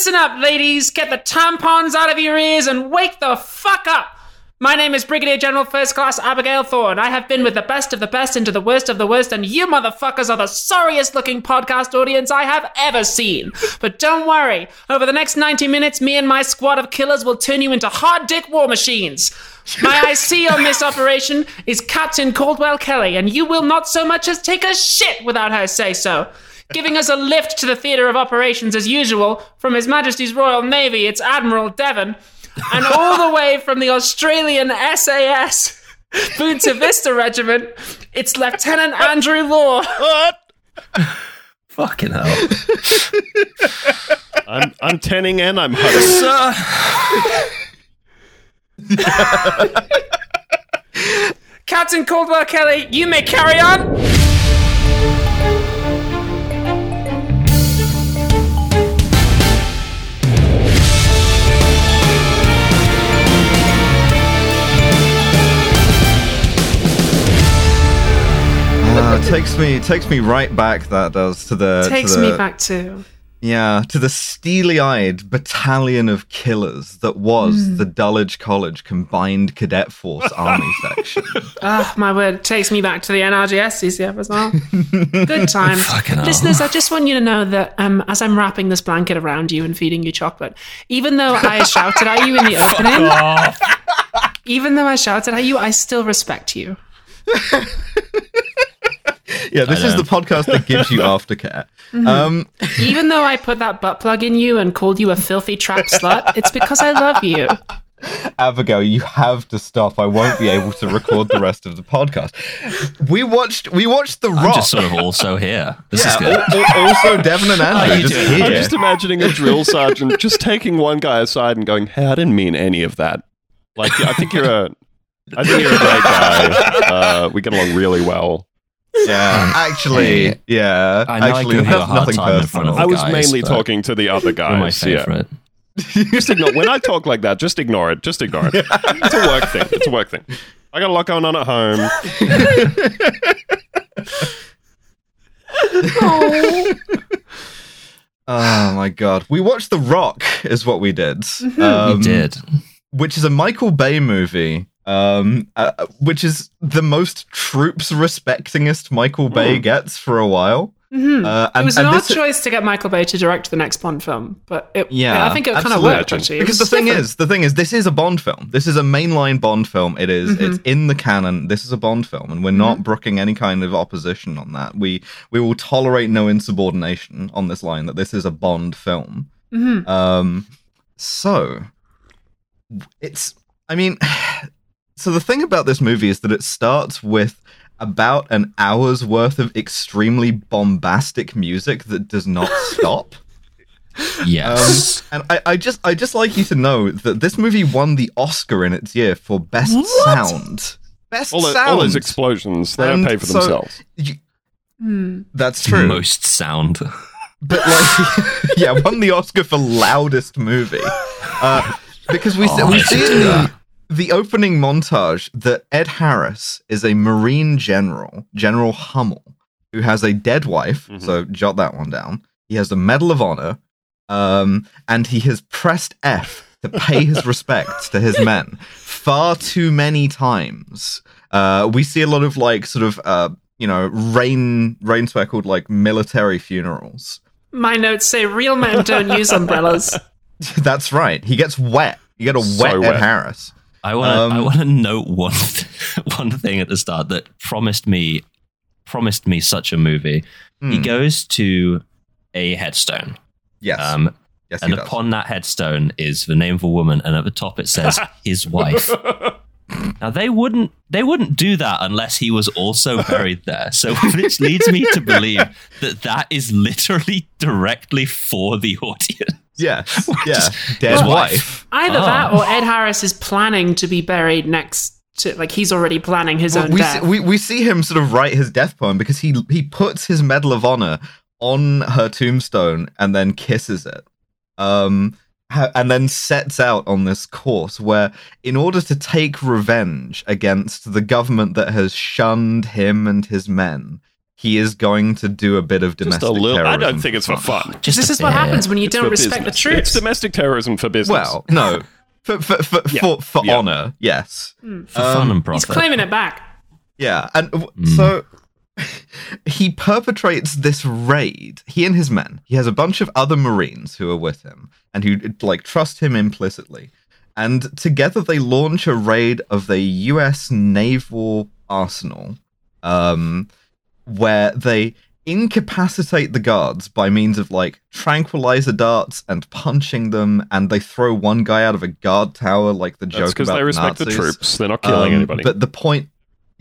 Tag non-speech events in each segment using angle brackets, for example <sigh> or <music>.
Listen up, ladies. Get the tampons out of your ears and wake the fuck up. My name is Brigadier General First Class Abigail Thorne. I have been with the best of the best into the worst of the worst, and you motherfuckers are the sorriest looking podcast audience I have ever seen. But don't worry, over the next 90 minutes, me and my squad of killers will turn you into hard dick war machines. My IC on this operation is Captain Caldwell Kelly, and you will not so much as take a shit without her say so. Giving us a lift to the theatre of operations as usual, from His Majesty's Royal Navy, it's Admiral Devon and all the way from the Australian SAS Punta Vista Regiment, it's Lieutenant Andrew Law. What? Fucking hell. I'm I'm tenning and I'm huddling. <laughs> Captain Caldwell Kelly, you may carry on. Uh, takes me takes me right back. That does to the Takes to the, me back to. Yeah, to the steely-eyed battalion of killers that was Hmm. the Dulwich College Combined Cadet Force <laughs> Army Section. Oh, my word. Takes me back to the NRGS CCF as well. Good <laughs> times. Hell. Listeners, I just want you to know that um, as I'm wrapping this blanket around you and feeding you chocolate, even though I <laughs> shouted at you in the opening, even though I shouted at you, I still respect you. Yeah, this is the podcast that gives you <laughs> aftercare. Mm-hmm. Um, Even though I put that butt plug in you and called you a filthy trap slut, it's because I love you. Abigail, you have to stop. I won't be able to record the rest of the podcast. We watched we watched The I'm just sort of also here. This is yeah, good. al- al- also Devon and Andrew you just here. I'm just imagining a drill sergeant just taking one guy aside and going, "Hey, I didn't mean any of that. Like, I think you're a, I think you're a great guy. <laughs> Uh, we get along really well. Yeah, <laughs> actually, Hey, yeah, I know I actually, give you that's nothing time in front personal. of I was guys, mainly talking to the other <laughs> You're my guys. Yeah. favorite. <laughs> Just ignore when I talk like that. Just ignore it. Just ignore it. It's a work thing. It's a work thing. I got a lot going on at home. Oh my god, we watched The Rock, is what we did. Um, you did. which is a Michael Bay movie. Um, uh, which is the most troops respectingest Michael Bay gets for a while. Mhm. Uh, it and, was and an odd this- choice to get Michael Bay to direct the next Bond film, but it, Yeah, I think it kind of worked actually. Because the was thing different. is, the thing is, this is a Bond film. This is a mainline Bond film. It is- Mm-hmm. It's in the canon. This is a Bond film, and we're not brooking any kind of opposition on that. We we will tolerate no insubordination on this line that this is a Bond film. Mhm. Um, so it's. I mean, so the thing about this movie is that it starts with about an hour's worth of extremely bombastic music that does not <laughs> stop. Yes. Um, and I, I just I just like you to know that this movie won the Oscar in its year for best sound. Best All, the, sound. all those explosions, they don't pay for so- themselves. You- Hmm. that's true. Most sound. but like, <laughs> yeah, won the Oscar for loudest movie. Uh, because we see, Oh, we I see should in the, that. The opening montage that Ed Harris is a Marine general, General Hummel, who has a dead wife. Mhm. So jot that one down. He has a Medal of Honor, um, and he has pressed F to pay his <laughs> respects to his men far too many times. Uh, we see a lot of like sort of uh, you know rain rain speckled like military funerals. My notes say real men don't use umbrellas. <laughs> That's right. He gets wet. You get a So wet Ed wet. Harris. I want to. Um, I want to note one <laughs> one thing at the start that promised me promised me such a movie. He Hmm. goes to a headstone, Yes. um, yes, he and does. upon that headstone is the name of a woman, and at the top it says <laughs> his wife. Now they wouldn't they wouldn't do that unless he was also buried there. So <laughs> which leads me to believe that that is literally directly for the audience. Yeah, <laughs> Yeah. Just- Dead his wife. Either Oh. that or Ed Harris is planning to be buried next to, like, he's already planning his Well, own we, death. see, we we see him sort of write his death poem because he he puts his Medal of Honor on her tombstone and then kisses it. Um ha- and then sets out on this course where in order to take revenge against the government that has shunned him and his men, he is going to do a bit of Just domestic a little. I don't think it's for fun. Just this a is what happens when you It's don't for respect the truth. It's domestic terrorism for business. Well, no, <laughs> for for for Yeah. for, for Yeah. honor, yes. Hmm. For fun and profit. He's profit. claiming it back. Yeah, and w- Mm. so <laughs> he perpetrates this raid. He and his men. He has a bunch of other Marines who are with him and who like trust him implicitly. And together they launch a raid of the U.S. naval arsenal, um, where they incapacitate the guards by means of like tranquilizer darts and punching them, and they throw one guy out of a guard tower, like the That's joke because they respect the Nazis. troops. They're not killing Um, anybody. But the point,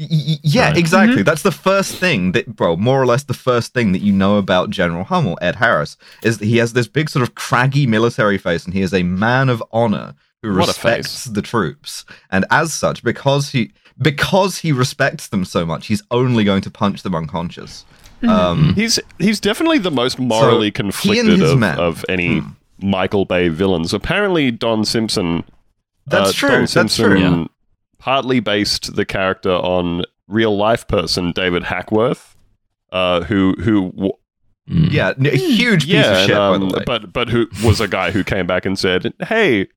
yeah, Right. exactly. That's the first thing that, bro, more or less the first thing that you know about General Hummel, Ed Harris, is that he has this big sort of craggy military face, and he is a man of honor who What respects the troops, and as such, because he because he respects them so much, he's only going to punch them unconscious. Um, He's he's definitely the most morally he and conflicted of, men. of any Hmm. Michael Bay villains. Apparently, Don Simpson. That's uh, true, Don that's Simpson true. Yeah. Partly based the character on real life person David Hackworth, uh, who who w- Mm. yeah, n- a huge piece yeah, of shit, and, by um, the way. but but who was a guy who came back and said, "Hey,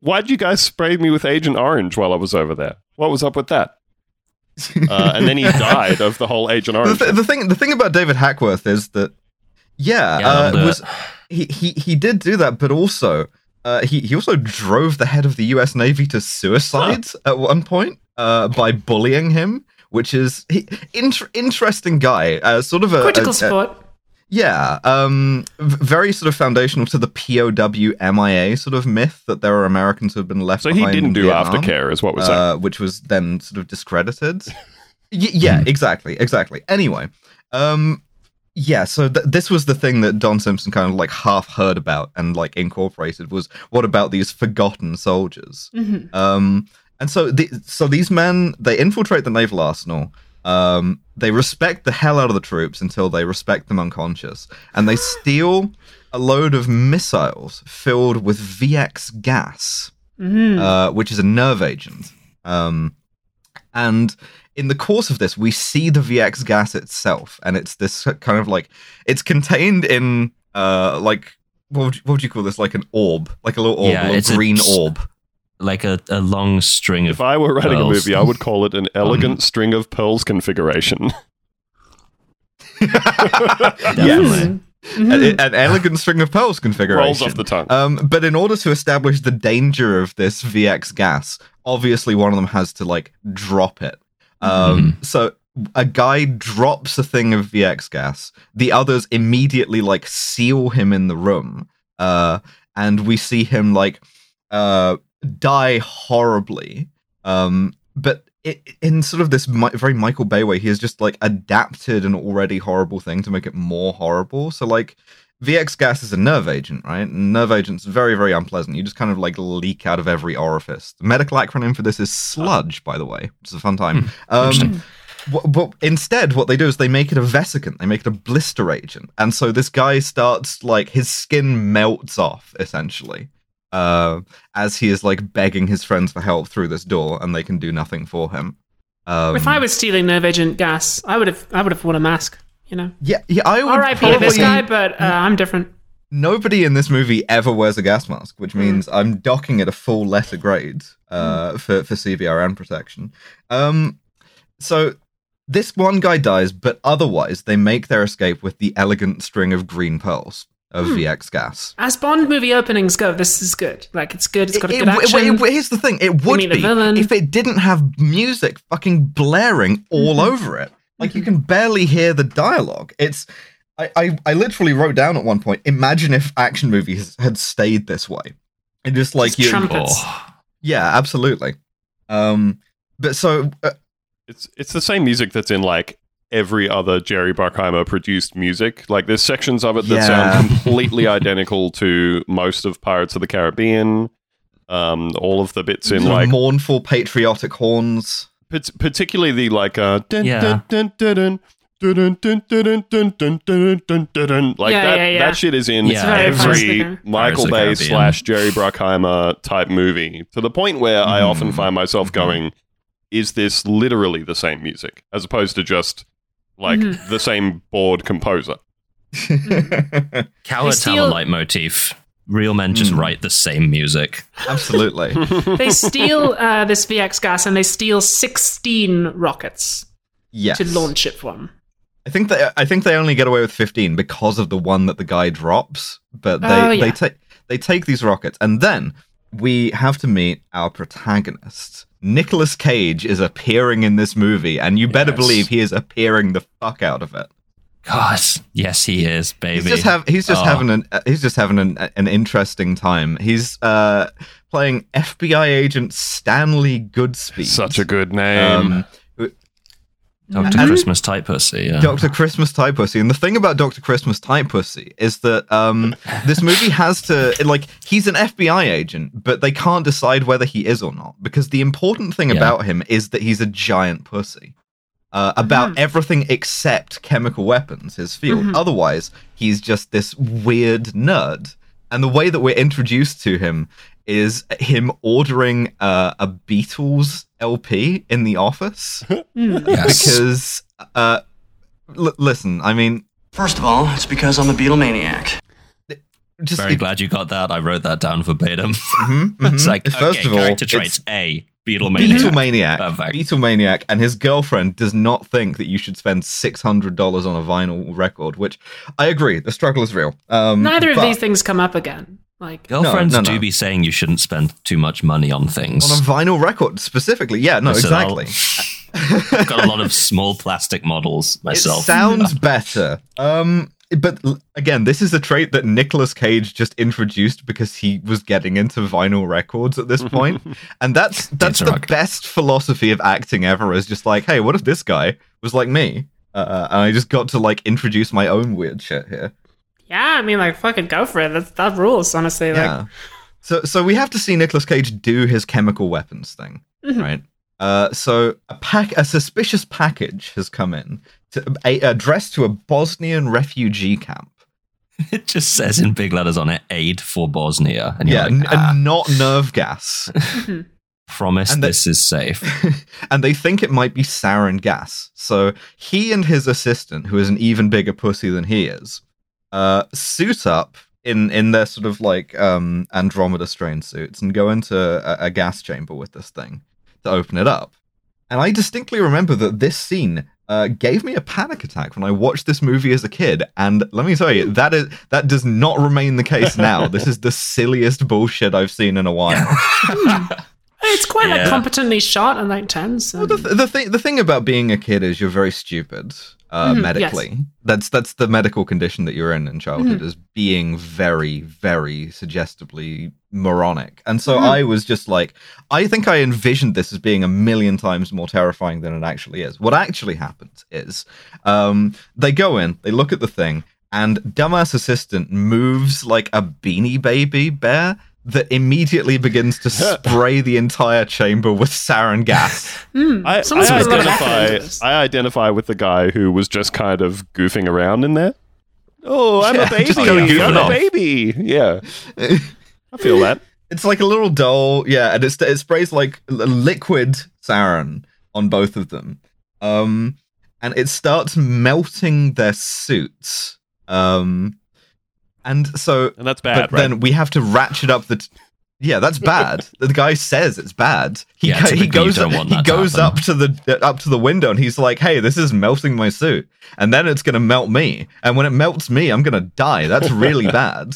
why'd you guys spray me with Agent Orange while I was over there? What was up with that?" <laughs> Uh, and then he died of the whole Agent the, Orange. th- the thing the thing about David Hackworth is that yeah, Yeah, uh, was he, he he did do that, but also uh, he he also drove the head of the U.S. Navy to suicide at one point uh, by bullying him, which is he, inter- interesting guy, uh, sort of a, Critical a- yeah, um, very sort of foundational to the POW MIA sort of myth that there are Americans who have been left. so he didn't do Vietnam aftercare, is what we're uh, which was then sort of discredited. <laughs> Y- yeah, exactly, exactly. Anyway, um, yeah. So th- this was the thing that Don Simpson kind of like half heard about and like incorporated was what about these forgotten soldiers? Mhm. Um, and so the, so these men they infiltrate the naval arsenal. Um, they respect the hell out of the troops until they respect them unconscious, and they <gasps> steal a load of missiles filled with VX gas Mhm. uh, which is a nerve agent. Um, and in the course of this, we see the VX gas itself, and it's this kind of like it's contained in uh, like what would you, what would you call this? Like an orb, like a little orb, Yeah, a it's little green s- orb. Like a, a long string of if I were writing pearls. a movie, I would call it an <laughs> elegant string of pearls configuration. <laughs> Definitely. Mhm. An, an elegant string of pearls configuration. Rolls off the tongue. Um, but in order to establish the danger of this VX gas, obviously one of them has to like drop it. Um, So a guy drops a thing of VX gas. The others immediately like seal him in the room, uh, and we see him like uh, die horribly. Um, but it, in sort of this mi- very Michael Bay way, he has just like adapted an already horrible thing to make it more horrible. So like VX gas is a nerve agent, right? And nerve agent's very, very unpleasant. You just kind of like leak out of every orifice. The medical acronym for this is sludge, by the way, which is a fun time. Um, wh- but instead, what they do is they make it a vesicant. They make it a blister agent, and so this guy starts like his skin melts off essentially, uh, as he is like begging his friends for help through this door, and they can do nothing for him. Um, if I was stealing nerve agent gas, I would have I would have worn a mask. You know. yeah, yeah, I would. R.I.P. to this guy, but uh, I'm different. nobody in this movie ever wears a gas mask, which Hmm. means I'm docking it a full letter grade uh, for for CBRN protection. Um, so this one guy dies, but otherwise they make their escape with the elegant string of green pearls of Hmm. VX gas. As Bond movie openings go, this is good. Like it's good. It's got a It- good it- action. it- here's the thing: it would be if it didn't have music fucking blaring all Mhm. over it. Like you can barely hear the dialogue. It's I, I I literally wrote down at one point. Imagine if action movies had stayed this way, and just like Just you, trumpets. Oh. yeah, absolutely. Um, but so uh, It's it's the same music that's in like every other Jerry Bruckheimer produced music. Like there's sections of it that Yeah. sound <laughs> completely identical to most of Pirates of the Caribbean. Um, all of the bits in sort like mournful patriotic horns. Pat- particularly the like uh dun, Yeah. dun, dun, dun, dun, dun, dun, dun, dun, dun, dun, dun, dun, dun, dun. like Yeah, that yeah, yeah. that shit is in It's very every. Michael Pirates of the Bay slash Jerry Bruckheimer type movie to the point where I often Mhm. find myself Mhm. going, is this literally the same music as opposed to just like Mhm. the same bored composer. Coward steal- Tower leitmotif. Real men just Hmm. write the same music. Absolutely. <laughs> They steal uh, this VX gas and they steal 16 rockets Yes. to launch it from. I think they I think they only get away with 15 because of the one that the guy drops, but they Oh, yeah. they take they take these rockets and then we have to meet our protagonist. Nicolas Cage is appearing in this movie and you better Yes. believe he is appearing the fuck out of it. God, yes, he is, baby. He's just have he's just Oh. having an uh, he's just having an an interesting time. He's uh playing FBI agent Stanley Goodspeed. Such a good name. um, Dr. Christmas type pussy. Yeah. Dr. Christmas Type Pussy. And the thing about Dr. Christmas Type Pussy is that um, this movie has to, like, he's an FBI agent, but they can't decide whether he is or not. Because the important thing Yeah. about him is that he's a giant pussy. Uh, about Mhm. everything except chemical weapons, his field. Mhm. Otherwise, he's just this weird nerd. And the way that we're introduced to him is him ordering uh, a Beatles LP in the office <laughs> Hmm. Yes. because uh l- listen i mean First of all, it's because I'm a Beatlemaniac. Just Very it- glad you got that. I wrote that down verbatim. mhm, <laughs> it's mhm. like, first okay, of all character it's traits A, Beatlemaniac. Beatlemaniac, Perfect. Beatlemaniac, and his girlfriend does not think that you should spend six hundred dollars on a vinyl record. Which I agree, the struggle is real. Um, Neither of these things come up again. Like, Girlfriends no, do no. be saying you shouldn't spend too much money on things. on a vinyl record specifically, yeah, no, Listen, I'll- exactly. I've got a lot of small plastic models <laughs> myself. It sounds better. Um, but again, this is a trait that Nicolas Cage just introduced because he was getting into vinyl records at this point, <laughs> and that's that's the best philosophy of acting ever. Is just like, hey, what if this guy was like me? Uh, and I just got to like introduce my own weird shit here. yeah, I mean, like, fucking go for it. That's, that rules, honestly. Like, Yeah. So so we have to see Nicolas Cage do his chemical weapons thing, Mhm. right? Uh, so a pack, a suspicious package has come in to, a, addressed to a Bosnian refugee camp. <laughs> It just says in big letters on it, aid for Bosnia. And you're yeah, like, n- ah, and not nerve gas. <laughs> promise and the- this is safe. <laughs> and they think it might be sarin gas. So he and his assistant, who is an even bigger pussy than he is, uh, suit up in in their sort of like um, Andromeda strain suits and go into a, a gas chamber with this thing to open it up. And I distinctly remember that this scene uh, gave me a panic attack when I watched this movie as a kid. And let me tell you, that is that does not remain the case now. this is the silliest bullshit I've seen in a while. <laughs> It's quite like competently shot and like tense. Well, the, and- th- the thing the thing about being a kid is you're very stupid uh, Mhm, medically. That's that's the medical condition that you're in in childhood is being very very suggestively moronic. And so Mhm. I was just like, I think I envisioned this as being a million times more terrifying than it actually is. What actually happens is, um, they go in, they look at the thing, and dumbass assistant moves like a beanie baby bear. That immediately begins to <laughs> spray the entire chamber with sarin gas. <laughs> Hmm, I, I spends a lot of effort into identify. I identify with the guy who was just kind of goofing around in there. Oh, I'm Yeah, <laughs> a baby. just going I'm goofing a baby. Yeah, I feel that. It's like a little doll, yeah, and it's, it sprays like liquid sarin on both of them, um, and it starts melting their suits. Um, and so, And that's bad, but right? then we have to ratchet up the. T- yeah, that's bad. <laughs> the guy says it's bad. He Yeah, he typically you goes don't want he that goes happen. up to the up to the window and he's like, "Hey, this is melting my suit," and then it's gonna melt me. And when it melts me, I'm gonna die. That's really <laughs> bad.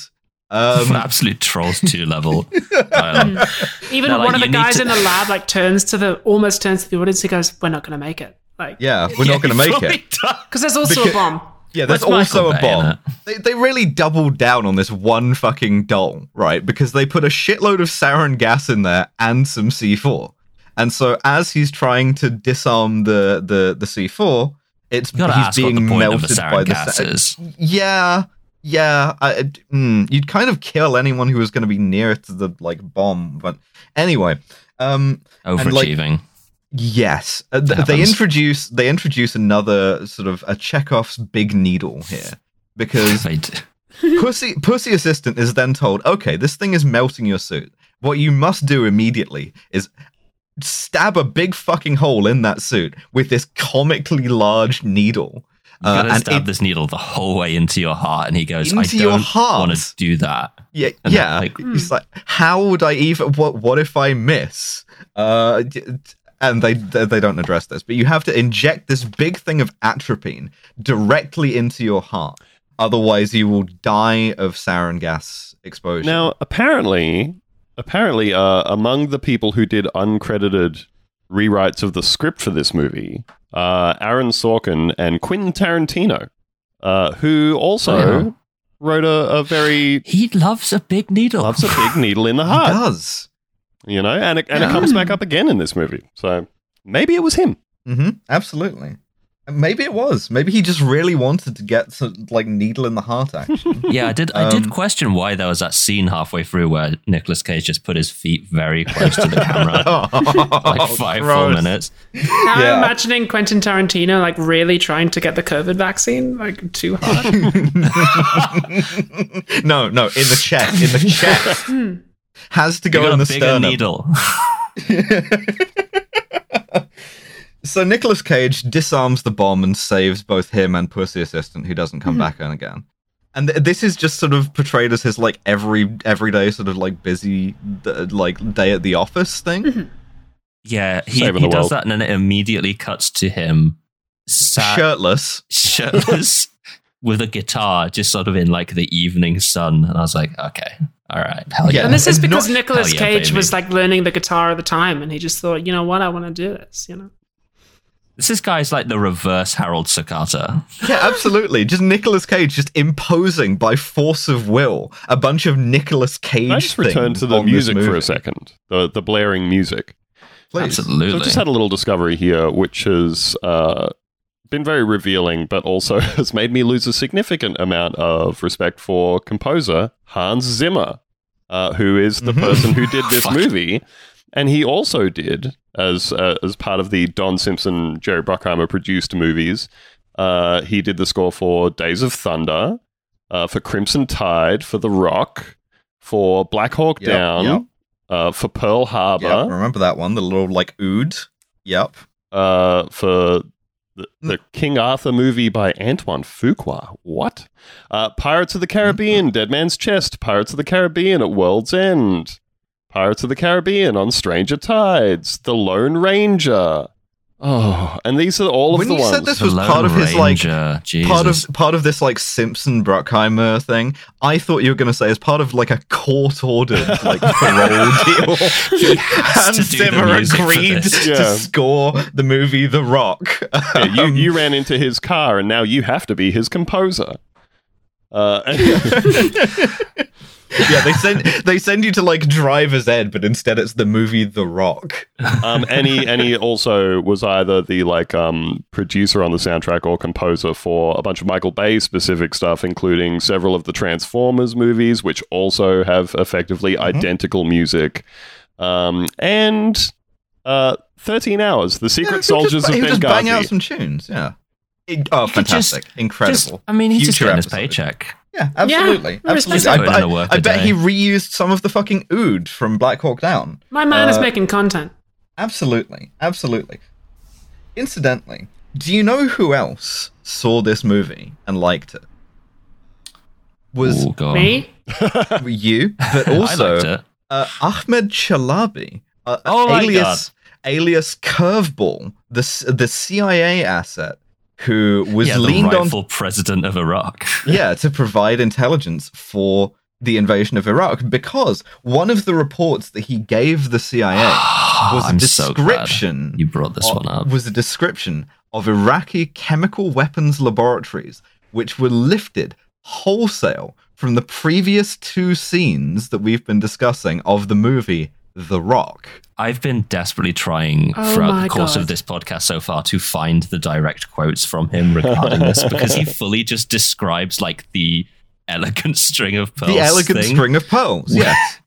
Um, <laughs> Absolute Trolls 2 level. dialogue. Even No, like, one of the guys to- in the lab like turns to the almost turns to the audience. He goes, "We're not going to make it." Like, yeah, we're not gonna make it. because there's also Because- a bomb. Yeah, there's What's also a bomb. They, they really doubled down on this one fucking doll, right? Because they put a shitload of sarin gas in there and some C4. And so as he's trying to disarm the the, the C4, it's he's being the point of melted the by sarin the gas is. Yeah, yeah. I, mm, you'd kind of kill anyone who was going to be near to the like bomb, but anyway. Um, like- Overachieving. Yes, uh, th- they introduce they introduce another sort of a Chekhov's big needle here because <laughs> They d- <laughs> pussy pussy assistant is then told, okay, this thing is melting your suit. What you must do immediately is stab a big fucking hole in that suit with this comically large needle You Uh, gotta and stab it- this needle the whole way into your heart, and he goes, "I don't want to do that." Yeah, And yeah. like- He's like, how would I even? What? What if I miss? Uh, d- and they they they don't address this, but you have to inject this big thing of atropine directly into your heart. Otherwise, you will die of sarin gas exposure. Now, apparently, apparently, uh, among the people who did uncredited rewrites of the script for this movie, uh, Aaron Sorkin and Quentin Tarantino, uh, who also Oh. wrote a, a very He loves a big needle. loves a big <laughs> needle in the he heart, does. You know, and it, and it comes back up again in this movie. So maybe it was him. hmm Absolutely. Maybe it was. Maybe he just really wanted to get some like needle in the heart action. <laughs> Yeah, I did. I did Um, question why there was that scene halfway through where Nicolas Cage just put his feet very close to the camera, <laughs> like five full Oh, gross. minutes. Now Yeah. I'm imagining Quentin Tarantino like really trying to get the COVID vaccine like too hard. <laughs> no, no, in the chest, in the chest. Has to You go got in a the bigger sternum. needle. <laughs> So Nicolas Cage disarms the bomb and saves both him and Pussy Assistant, who doesn't come mm-hmm. back in again. And th- this is just sort of portrayed as his like every everyday sort of like busy d- like day at the office thing. Mm-hmm. Yeah, he, he does world. that, and then it immediately cuts to him sat Shirtless. shirtless <laughs> with a guitar, just sort of in like the evening sun. And I was like, okay, all right, hell yeah. Yeah. and this is because not- Nicolas Hell yeah, Cage baby. was like learning the guitar at the time, and he just thought, you know what, I want to do this. You know, This is guy's like the reverse Harold Sakata. Yeah, absolutely. Just Nicolas Cage just imposing by force of will a bunch of Nicolas Cage Can I just return things to the music for a second, the the blaring music. Please. So Absolutely. I've just had a little discovery here, which is uh, been very revealing, but also <laughs> has made me lose a significant amount of respect for composer Hans Zimmer, uh, who is the Mhm. person who did <laughs> this movie, and he also did as uh, as part of the Don Simpson Jerry Bruckheimer produced movies. Uh, he did the score for Days of Thunder, uh, for Crimson Tide, for The Rock, for Black Hawk Yep, Down. yep. Uh, for Pearl Harbor, Yep, remember that one? The little like ood. Yep. uh, for the, the King Arthur movie by Antoine Fuqua. What? Uh, Pirates of the Caribbean, Dead Man's Chest, Pirates of the Caribbean at World's End, Pirates of the Caribbean on Stranger Tides, The Lone Ranger. Oh, and these are all of When the ones. When you said this was Lone part of his like Ranger, Jesus. part of part of this like Simpson Bruckheimer thing, I thought you were going to say as part of like a court ordered like <laughs> parole deal. <laughs> He has Hans to do Zimmer music for agreed this. to Yeah. score the movie The Rock. Yeah, you, Um, you ran into his car, and now you have to be his composer. Uh, <laughs> yeah, they send they send you to like driver's ed, but instead it's the movie The Rock. um, and he and he also was either the like um, producer on the soundtrack or composer for a bunch of Michael Bay specific stuff, including several of the Transformers movies, which also have effectively identical music, um, and uh, Thirteen Hours: The Secret Yeah, Soldiers just, of he'll just bang out some tunes. Yeah. It- oh, could just- fantastic! Incredible. Just, I mean, he's just Future getting his paycheck. Yeah, absolutely. I respect absolutely. I, that. Put I- the work I a bet he reused some of the fucking ood from Black Hawk Down. my man is Uh, making content. Absolutely. Absolutely. Incidentally, do you know who else saw this movie and liked it? Was Ooh, go. Me? <laughs> you, but <laughs> also uh, Ahmed Chalabi, uh, Oh alias alias Curveball, the the CIA asset who was yeah, the leaned on president of Iraq. <laughs> yeah, to provide intelligence for the invasion of Iraq because one of the reports that he gave the CIA <sighs> was a I'm so description you brought this one up. was a description of Iraqi chemical weapons laboratories which were lifted wholesale from the previous two scenes that we've been discussing of the movie The Rock. I've been desperately trying Oh throughout the course God. of this podcast so far to find the direct quotes from him regarding this because he <laughs> fully just describes like the elegant string of pearls. the elegant thing. string of pearls. Yes.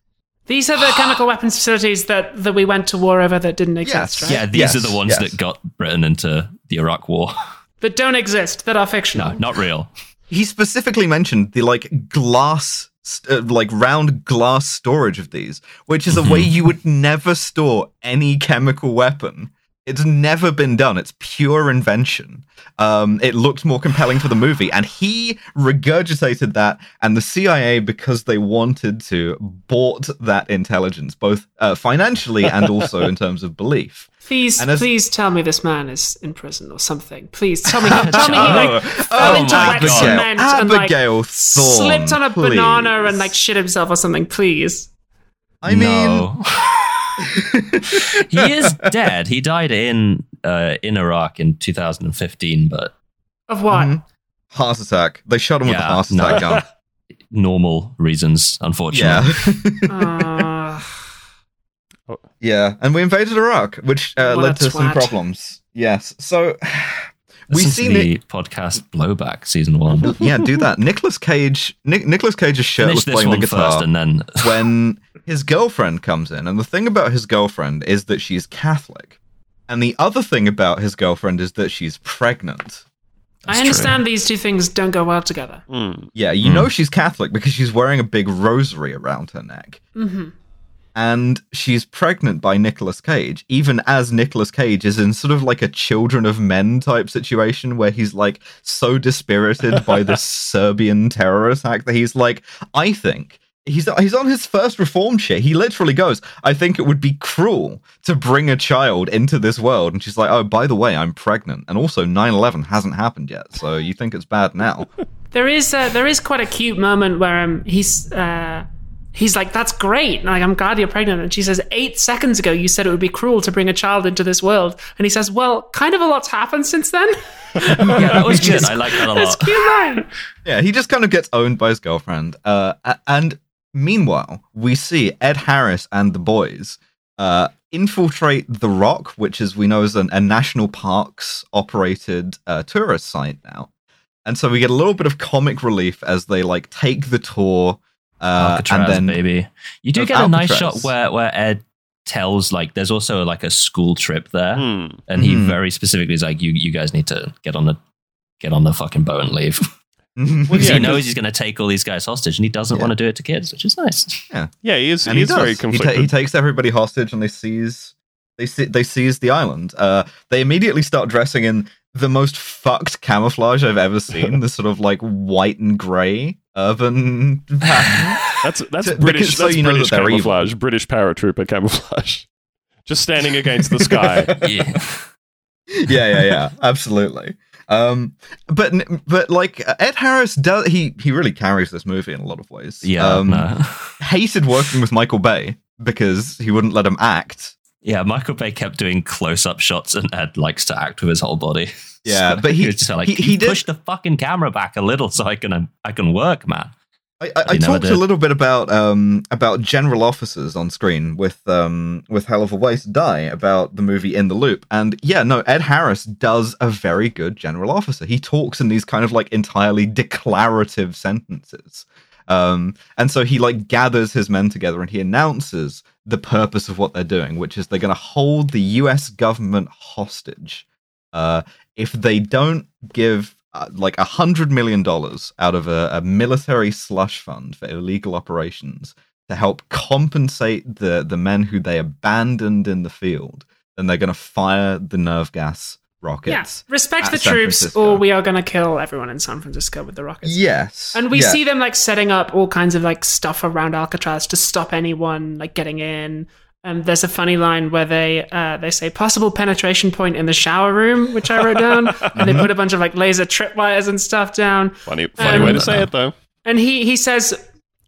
These are the chemical weapons facilities that, that we went to war over that didn't exist, Yes. right? Yeah, these Yes, are the ones yes. that got Britain into the Iraq War. <laughs> That don't exist, that are fictional. No, not real. he specifically mentioned the like glass uh, like round glass storage of these which is a way you would never store any chemical weapon It's never been done. It's pure invention. Um, it looked more compelling for the movie, and he regurgitated that. And the CIA, because they wanted to, bought that intelligence, both uh, financially and also in terms of belief. Please, And as- please tell me this man is in prison or something. Please tell me. <laughs> tell me he like fell Oh into my wet God. cement and like Abigail Thorne, slipped on a please. banana and like shit himself or something. Please. I mean, No. <laughs> <laughs> he is dead. He died in uh, in Iraq in 2015, but Of what? Mhm. heart attack. They shot him with a Yeah, heart no. attack gun. <laughs> normal reasons, unfortunately. Yeah. Uh, <laughs> Yeah, and we invaded Iraq, which uh, led a to some problems. Yes, so we Listen see to Nick. the podcast Blowback season one. <laughs> yeah, do that. Nicolas Cage. Nick, Nicolas Cage is Finish shirtless this playing the guitar first, and then <laughs> when his girlfriend comes in. And the thing about his girlfriend is that she's Catholic, and the other thing about his girlfriend is that she's pregnant. I understand these two things don't go well together. Hmm. Yeah, you Hmm. know she's Catholic because she's wearing a big rosary around her neck. hmm and she's pregnant by Nicolas Cage, even as Nicolas Cage is in sort of like a children of men type situation where he's like so dispirited by the <laughs> Serbian terror attack that he's like, I think. He's, he's on his first reform shit. He literally goes, I think it would be cruel to bring a child into this world. And she's like, Oh, by the way, I'm pregnant. And also, 9 11 hasn't happened yet. So you think it's bad now? <laughs> There is uh, there is quite a cute moment where um, he's uh, he's like, "That's great! Like, I'm glad you're pregnant." And she says, eight seconds ago, you said it would be cruel to bring a child into this world." And he says, "Well, kind of a lot's happened since then." <laughs> yeah, that was good. I like that a That's lot. a cute line. Yeah, he just kind of gets owned by his girlfriend. Uh, and meanwhile, we see Ed Harris and the boys uh, infiltrate the Rock, which is we know is an, a national parks operated uh, tourist site now. And so we get a little bit of comic relief as they like take the tour. Uh, Alcatraz, and then baby. You do of get a nice shot where where Ed tells like there's also like a school trip there, Hmm. and he Mhm. very specifically is like, "You you guys need to get on the get on the fucking boat and leave." <laughs> <laughs> Because yeah, he knows he's going to take all these guys hostage, and he doesn't Yeah. want to do it to kids, which is nice. Yeah, yeah, he is. and He's he does. very He, ta- he takes everybody hostage, and they seize they see, they seize the island. Uh, they immediately start dressing in the most fucked camouflage I've ever seen. <laughs> this sort of like white and grey urban <laughs> pattern. That's that's To- British. because so that's you know that British they're evil. camouflage. British paratrooper camouflage. <laughs> Just standing against the sky. <laughs> yeah. yeah, yeah, yeah, absolutely. Um, but but like Ed Harris does he he really carries this movie in a lot of ways. Yeah, um, no. hated working with Michael Bay because he wouldn't let him act. Yeah. Michael Bay kept doing close-up shots, and Ed likes to act with his whole body. Yeah, <laughs> So but he- just like, he- he, he did- the fucking camera back a little so I can I can work, man. I, I, I He talked a little bit about um about general officers on screen with um with Hell of a Way to Die about the movie In the Loop, and yeah, no, Ed Harris does a very good general officer. He talks in these kind of like entirely declarative sentences, um, and so he like gathers his men together and he announces the purpose of what they're doing, which is they're going to hold the U.S. government hostage uh, if they don't give uh, like a hundred million dollars out of a, a military slush fund for illegal operations to help compensate the the men who they abandoned in the field, then they're going to fire the nerve gas rockets. Yes, respect the San troops, Francisco. or we are going to kill everyone in San Francisco with the rockets. Yes, And we yeah. see them like setting up all kinds of like stuff around Alcatraz to stop anyone like getting in. And there's a funny line where they uh, they say possible penetration point in the shower room, which I wrote down, <laughs> and they put a bunch of like laser tripwires and stuff down. Funny, funny Um, way to say it though. And he he says,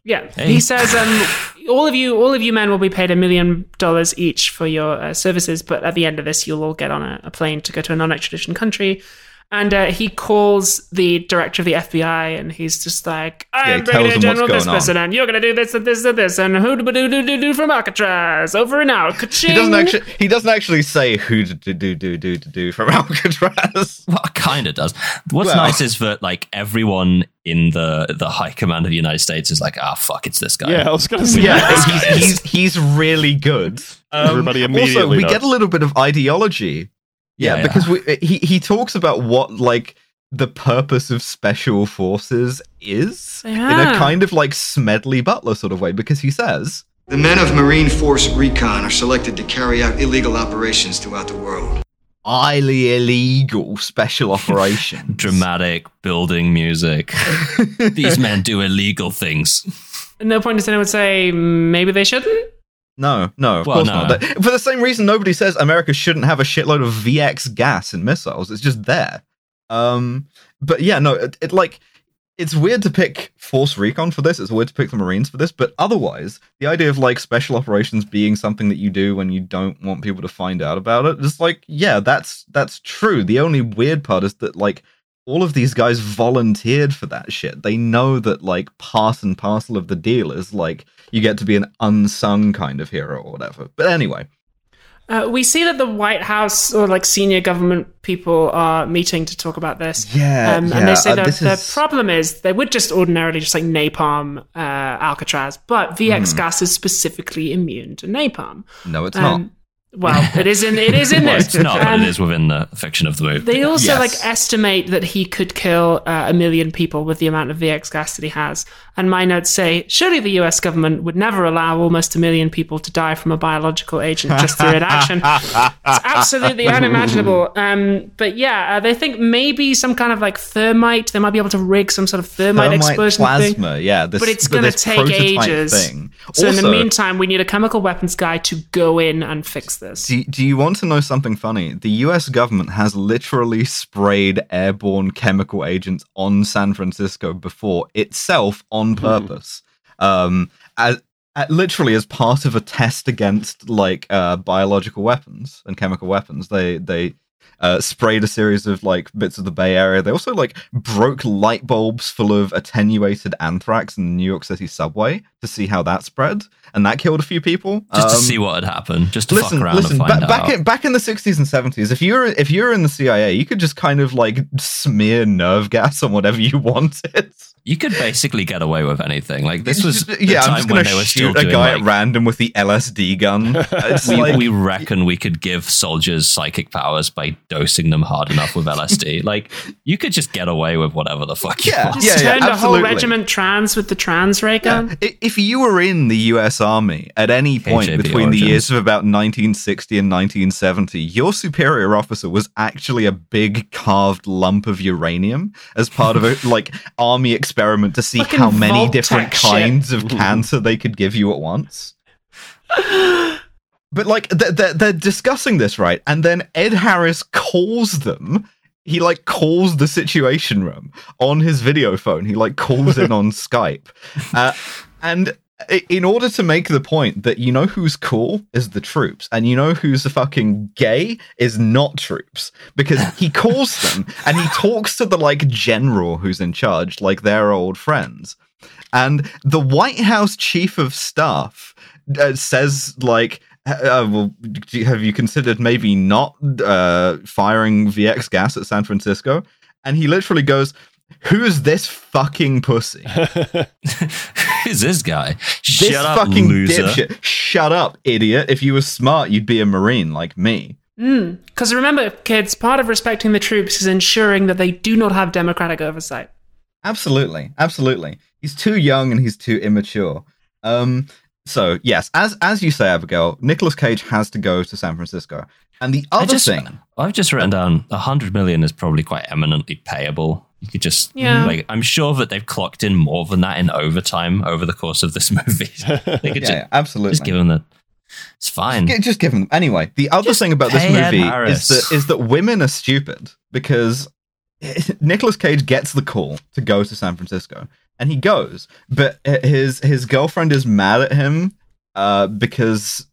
yeah, Hey. he says, um, all of you all of you men will be paid a million dollars each for your uh, services, but at the end of this, you'll all get on a, a plane to go to a non-extradition country. And uh, he calls the director of the FBI, and he's just like, "I'm tells Brigadier him General this going on. person, and you're gonna do this and this and this, and who do do do do do from Alcatraz over and out." <laughs> He doesn't actually. He doesn't actually say who do do do do do do from <laughs> Alcatraz. Well, kind of does. What's Well- nice is that like everyone in the the high command of the United States is like, ah, fuck, it's this guy. Yeah, I was gonna say. yeah, he's, he's he's really good. Um, Everybody Also, we knows. get a little bit of ideology. Yeah, Yeah, yeah. because we, uh, he he talks about what like the purpose of special forces is in a kind of like Smedley Butler sort of way. Because he says, The men of Marine Force Recon are selected to carry out illegal operations throughout the world. highly illegal special <laughs> operation. Dramatic building music. <laughs> These men do illegal things. At no point does anyone would say maybe they shouldn't. No, no, of Well, course no. not. But For the same reason, nobody says America shouldn't have a shitload of VX gas and missiles. It's just there. Um, but yeah, no, it, it like it's weird to pick Force Recon for this. It's weird to pick the Marines for this. But otherwise, the idea of like special operations being something that you do when you don't want people to find out about it, it's like yeah, that's that's true. The only weird part is that like all of these guys volunteered for that shit. They know that like part and parcel of the deal is like you get to be an unsung kind of hero or whatever. But anyway, Uh, we see that the White House or like senior government people are meeting to talk about this. Yeah, um, yeah, and they say uh, that the is- problem is they would just ordinarily just like napalm uh, Alcatraz, but VX Hmm. gas is specifically immune to napalm. no, it's not. Well, it is in it is in <laughs> Well, this. it's not, but Um, it is within the fiction of the movie. They also Yes. like estimate that he could kill uh, a million people with the amount of VX gas that he has. And my notes say, surely the US government would never allow almost a million people to die from a biological agent just through inaction. <laughs> it's absolutely unimaginable. Um, but yeah, uh, they think maybe some kind of like thermite. They might be able to rig some sort of thermite, Thermite explosion thing. plasma, yeah. This, But it's going to take ages. Thing. So in the meantime, we need a chemical weapons guy to go in and fix this. Do, do you want to know something funny? The US government has literally sprayed airborne chemical agents on San Francisco before itself on purpose. Um, as, at, literally as part of a test against like uh, biological weapons and chemical weapons. They they uh, sprayed a series of like bits of the Bay Area. They also like broke light bulbs full of attenuated anthrax in the New York City subway to see how that spread, and that killed a few people. just to Um, see what had happened, just to listen, fuck around listen. and ba- find out. back in back in the sixties and seventies, if you're if you're in the CIA, you could just kind of like smear nerve gas on whatever you <laughs> wanted. You could basically get away with anything. Like this was <laughs> the yeah, time I'm just when gonna they were still shoot a doing guy like, at random with the LSD gun. <laughs> We, like, we reckon we could give soldiers psychic powers by dosing them hard enough with LSD. <laughs> like you could just get away with whatever the fuck you Yeah. want. Just yeah, turned a whole regiment trans with the trans ray gun. I- If you were in the U.S. Army at any point KGB between the years of about 1960 and 1970, your superior officer was actually a big carved lump of uranium as part of a like army experiment to see Fucking how many different shit. kinds of cancer they could give you at once. <laughs> But like they're, they're, discussing this right, and then Ed Harris calls them. He like calls the situation room on his video phone. He like calls in on <laughs> Skype, uh, and in order to make the point that you know who's cool is the troops, and you know who's fucking gay is not troops, because he <laughs> calls them and he talks to the like general who's in charge, like they're old friends, and the White House chief of staff uh, says like uh, well, you- have you considered maybe not uh, firing VX gas at San Francisco? And he literally goes, "Who is this fucking pussy? <laughs> Who's this guy? This Shut up, fucking loser. dipshit! Shut up, idiot! If you were smart, you'd be a marine like me." Because remember, kids, part of respecting the troops is ensuring that they do not have democratic oversight. Absolutely, absolutely. He's too young and he's too immature. Um, so yes, as as you say, Abigail, Nicolas Cage has to go to San Francisco. And the other I other just, thing, I've just written down a hundred million is probably quite eminently payable. You could just, Yeah. like, I'm sure that they've clocked in more than that in overtime over the course of this <laughs> movie. they could <laughs> yeah, just, absolutely. just give them the. It's fine. G- just give them. Anyway, the other Just thing about this movie is that is that women are stupid because <laughs> Nicolas Cage gets the call to go to San Francisco, and he goes, but his his girlfriend is mad at him uh, because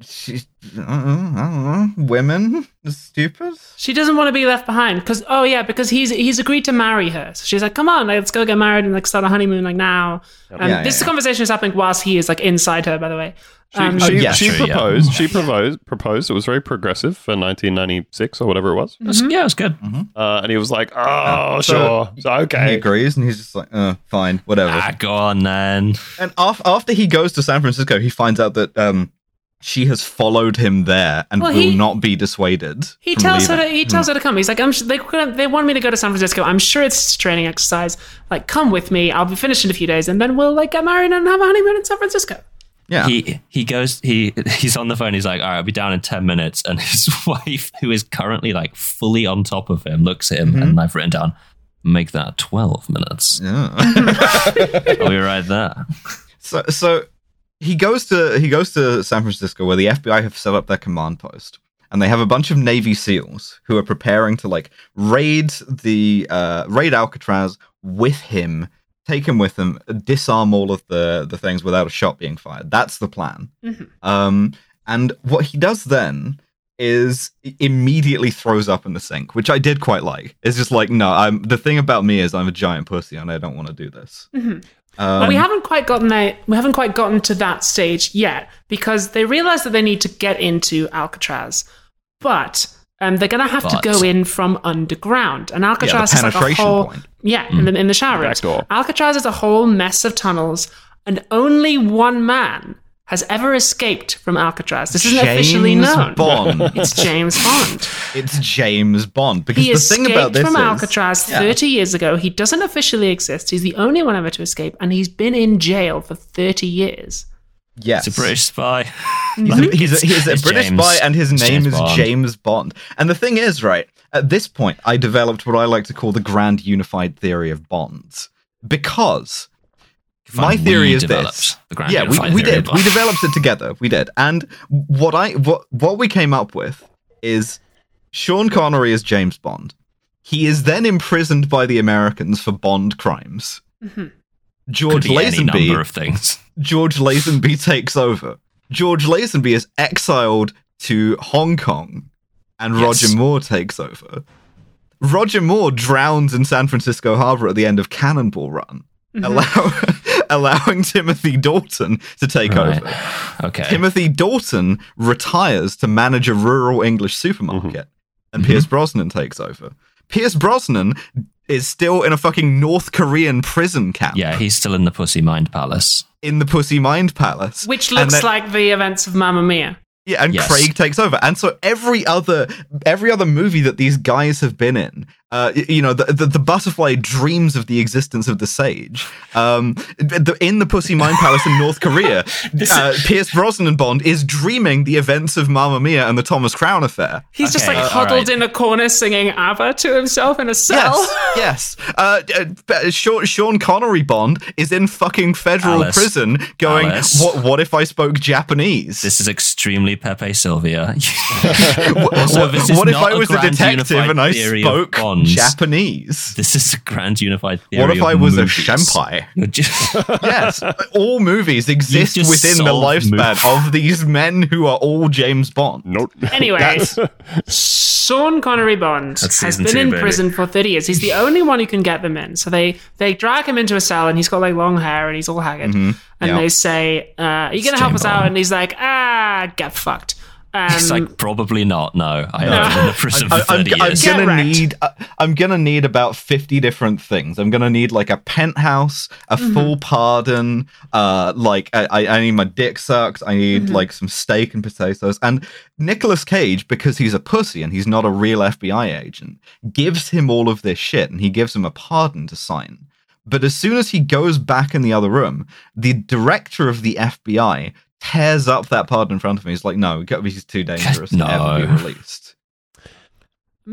she's I don't know, I don't know, women are stupid. She doesn't want to be left behind because oh yeah, because he's he's agreed to marry her. So she's like, come on, let's go get married and like start a honeymoon like now. Um, Yeah, this yeah, yeah. conversation is happening whilst he is like inside her. By the way, um, she, yeah, she true, yeah. proposed. She proposed. Proposed. It was very progressive for 1996 or whatever it was. It was- yeah, it was good. Uh, and he was like, "Oh, So- sure, so, He okay." agrees, and he's just like, uh, fine, whatever. Ah, go on then. And af- after he goes to San Francisco, he finds out that um, she has followed him there and Well, will he- not be dissuaded. he from tells her to, he tells her to come. He's like, I'm sh- they they want me to go to San Francisco. I'm sure it's a training exercise. Like, come with me. I'll be finished in a few days, and then we'll like get married and have a honeymoon in San Francisco. Yeah. He he goes he <laughs> he's on the phone. He's like, "All right, I'll be down in ten minutes." And his <laughs> wife, who is currently like fully on top of him, looks at him Mhm. and I've written down, "Make that twelve minutes." yeah. <laughs> I'll be right there. So, so he goes to he goes to San Francisco where the FBI have set up their command post, and they have a bunch of Navy SEALs who are preparing to like raid the uh, raid Alcatraz with him, take him with them, disarm all of the the things without a shot being fired. That's the plan. Mhm. Um, and what he does then is immediately throws up in the sink, which I did quite like. It's just like, no, I'm the thing about me is I'm a giant pussy and I don't want to do this. Mhm. Um, But we haven't quite gotten there. We haven't quite gotten to that stage yet because they realize that they need to get into Alcatraz, but um, they're going to have to go in from underground. And yeah, Alcatraz is like a whole point. yeah in the in the shower rooms. Alcatraz is a whole mess of tunnels, and only one man has ever escaped from Alcatraz. This isn't officially known. Bond. <laughs> It's James Bond. It's James Bond because He the thing escaped about this from is, Alcatraz Yeah. 30 years ago. He doesn't officially exist. He's the only one ever to escape, and he's been in jail for 30 years. yes, It's a British spy. He's a, he's a, he's a British James. spy, and his name James is Bond. James Bond. And the thing is, right at this point, I developed what I like to call the grand unified theory of bonds because my theory we is developed this. the grand yeah, we, unified we theory did. of We developed it together. We did. And what I what what we came up with is Sean Connery is James Bond. He is then imprisoned by the Americans for Bond crimes. Mhm. George Could be any Lazenby number of things. <laughs> George Lazenby takes over. George Lazenby is exiled to Hong Kong, and Yes. Roger Moore takes over. Roger Moore drowns in San Francisco Harbor at the end of Cannonball Run, Mm-hmm. allow- <laughs> allowing Timothy Dalton to take Right. over. Okay. Timothy Dalton retires to manage a rural English supermarket, and Mhm. Pierce Brosnan takes over. Pierce Brosnan is still in a fucking North Korean prison camp yeah, he's still in the Pussy Mind Palace. in the Pussy Mind Palace. Which looks then- like the events of Mamma Mia. Yeah, and Yes. Craig takes over, and so every other every other movie that these guys have been in, uh, you know, the, the the butterfly dreams of the existence of the sage. Um, the, in the Pussy Mind Palace in North Korea, <laughs> uh, Pierce Brosnan Bond is dreaming the events of Mamma Mia and the Thomas Crown affair. He's just like uh, huddled alright. in a corner singing ABBA to himself in a cell. Yes, <laughs> yes. Uh, uh, Sean, Sean Connery Bond is in fucking federal Alice. prison, going, Alice. "What? What if I spoke Japanese? This is extremely Pepe Sylvia. <laughs> what, Also, what- what if I was a grand detective unified and I theory of spoke. Japanese? this is a grand unified theory. What if of I was movies. a senpai? <laughs> Just- <laughs> yes, all movies exist within the solved lifespan of these men who are all James Bond. Nope. Anyway, <laughs> That's Sean Connery Bond That's has been two, in baby. prison for 30 years. He's the only one who can get them in. So they, they drag him into a cell and he's got like long hair and he's all haggard. And yeah. they say, uh, Are you going to help James us out? And he's like, Ah, get fucked. Um, He's like, probably not. No, I No. have been in prison I, for I'm, 30 I'm years. Get gonna need. Uh, I'm gonna need about fifty different things. I'm gonna need like a penthouse, a Mm-hmm. full pardon. Uh, like I, I I need my dick sucked. I need Mm-hmm. like some steak and potatoes. And Nicolas Cage, because he's a pussy and he's not a real FBI agent, gives him all of this shit, and he gives him a pardon to sign. But as soon as he goes back in the other room, the director of the FBI tears up that pardon in front of me. He's like, "No, he's too <laughs> dangerous to ever be released."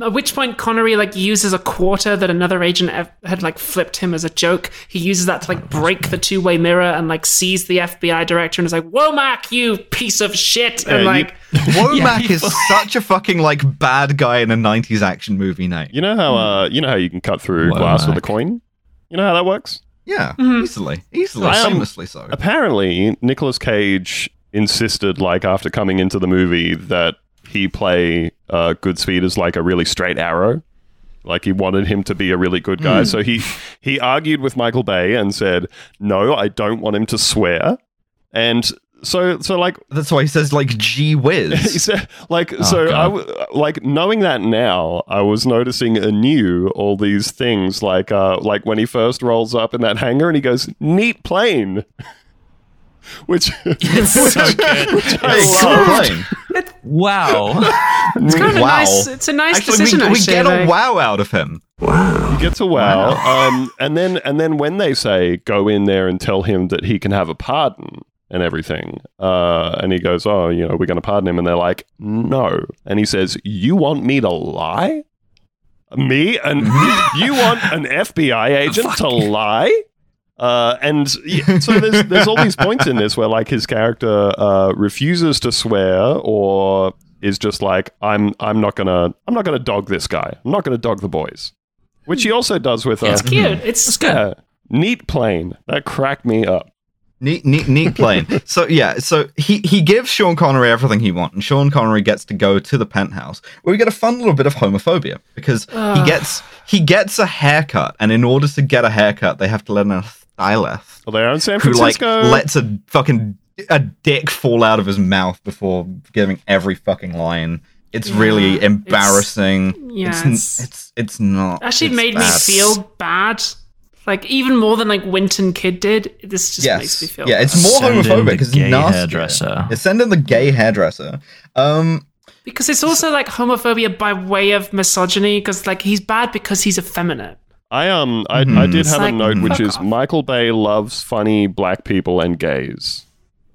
At which point Connery like uses a quarter that another agent had like flipped him as a joke. He uses that to like break the two-way mirror and like sees the FBI director and is like, "Womack, you piece of shit!" And you- like, <laughs> Womack Yeah, is such a fucking like bad guy in a '90s action movie name. You know how uh, you know how you can cut through Womack. glass with a coin. You know how that works. Yeah, Mhm. easily, easily, I seamlessly so. Apparently, Nicolas Cage insisted, like after coming into the movie, that he play uh, Goodspeed as like a really straight arrow. Like he wanted him to be a really good guy. So he he argued with Michael Bay and said, "No, I don't want him to swear." And so so like That's why he says like "gee <laughs> he whiz." said, like Oh, so I God. w- like knowing that now i was noticing anew all these things like uh like when he first rolls up in that hangar and he goes neat plane <laughs> which It's so good. which I Hey, love. cool plane. Wow. it's kind of a Wow. nice. It's a nice Actually, decision. we, we get like- a wow out of him. Wow. He gets a wow, Um, and then and then when they say go in there and tell him that he can have a pardon and everything. Uh, and he goes, "Oh, you know, we're going to pardon him." And they're like, "No." And he says, "You want me to lie? Me? And <laughs> you want an FBI agent to lie?" Uh, and yeah, so there's there's all these points in this where like his character uh, refuses to swear or is just like I'm I'm not gonna I'm not gonna dog this guy. I'm not gonna dog the boys, which he also does with It's uh, cute. It's good. yeah, neat plane that cracked me up. Neat, neat, neat plane. <laughs> so yeah, so he he gives Sean Connery everything he wants, and Sean Connery gets to go to the penthouse where we get a fun little bit of homophobia because he gets he gets a haircut, and in order to get a haircut, they have to let in a stylist Well, they're in San who like Francisco. lets a fucking a dick fall out of his mouth before giving every fucking line. It's really Yeah, embarrassing. yeah, it's, it's- it's it's not. Actually it's made me feel bad. Like even more than like Wint and Kidd did. This just makes me feel yeah, it's more Send in homophobic the because gay nastier. hairdresser. Yeah, send in the gay hairdresser. Um, because it's also like homophobia by way of misogyny because like he's bad because he's effeminate. I um I, Mhm. I did It's have like, a note which is off. Michael Bay loves funny black people and gays.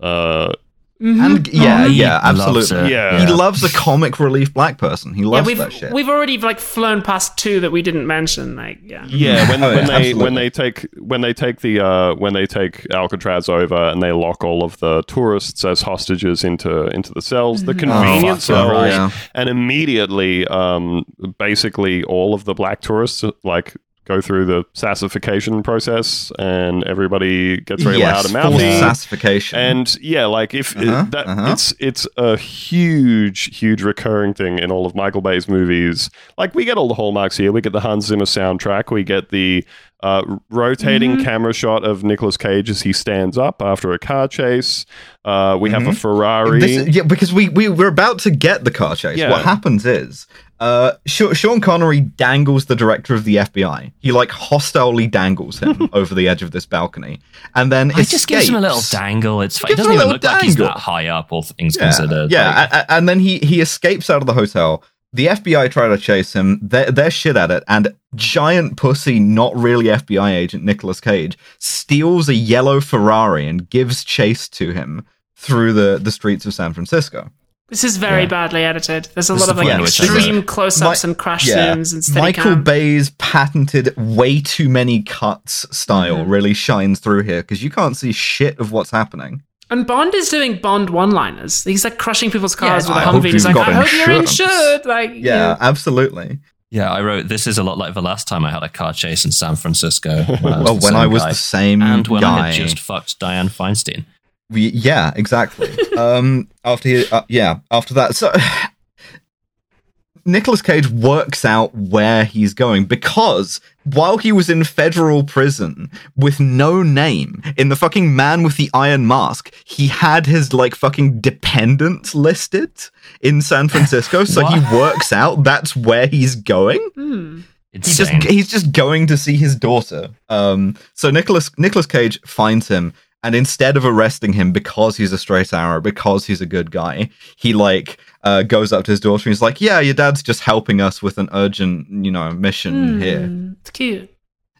Uh, and yeah, Oh, yeah, loves absolutely. it. Yeah. He loves a comic relief black person. He Yeah, loves we've that shit. we've already like flown past two that we didn't mention. Like yeah, yeah, <laughs> when, Oh, yeah, when they absolutely. when they take when they take the uh, when they take Alcatraz over and they lock all of the tourists as hostages into into the cells, the convenience fuck, cells, right, yeah. and immediately, um, basically all of the black tourists like go through the sassification process, and everybody gets very yes, loud and forced mouthy. sassification. And yeah, like if Uh-huh, that uh-huh. it's it's a huge, huge recurring thing in all of Michael Bay's movies. Like we get all the hallmarks here. We get the Hans Zimmer soundtrack. We get the uh, rotating Mm-hmm. camera shot of Nicolas Cage as he stands up after a car chase. Uh, we have a Mhm. Ferrari. This- yeah, because we, we we're about to get the car chase. Yeah. What happens is, uh, Sean Connery dangles the director of the FBI. He like hostilely dangles him <laughs> over the edge of this balcony, and then it just gives him a little dangle. It's fine. It doesn't even look like he's dangle. that high up, all things Yeah, considered. yeah, Like, and then he he escapes out of the hotel. The FBI try to chase him. They're, they're shit at it. And giant pussy, not really FBI agent Nicolas Cage steals a yellow Ferrari and gives chase to him through the, the streets of San Francisco. This is very Yeah. badly edited. There's a This lot of like point at which I extreme close-ups Mi- and crash Yeah. zooms and steady Michael cam. Bay's patented way too many cuts style Mm-hmm. really shines through here because you can't see shit of what's happening. And Bond is doing Bond one-liners. He's like crushing people's cars Yeah, with a I hope Humvee. He's like, got I hope you're insurance." insured. Like, Yeah, absolutely. yeah, I wrote this is a lot like the last time I had a car chase in San Francisco. When I was Well, the when same I was guy. the same and when guy. I had just fucked Dianne Feinstein. We, yeah, exactly. <laughs> um, after he, uh, yeah, after that, so <sighs> Nicolas Cage works out where he's going because while he was in federal prison with no name in the fucking man with the iron mask, he had his like fucking dependents listed in San Francisco. so he <laughs> works out that's where he's going Hmm. he just he's just going to see his daughter. Um, so Nicolas Nicolas Cage finds him, and instead of arresting him because he's a straight arrow, because he's a good guy, he like uh, goes up to his daughter and he's like, "Yeah, your dad's just helping us with an urgent, you know, mission Hmm. here." It's cute.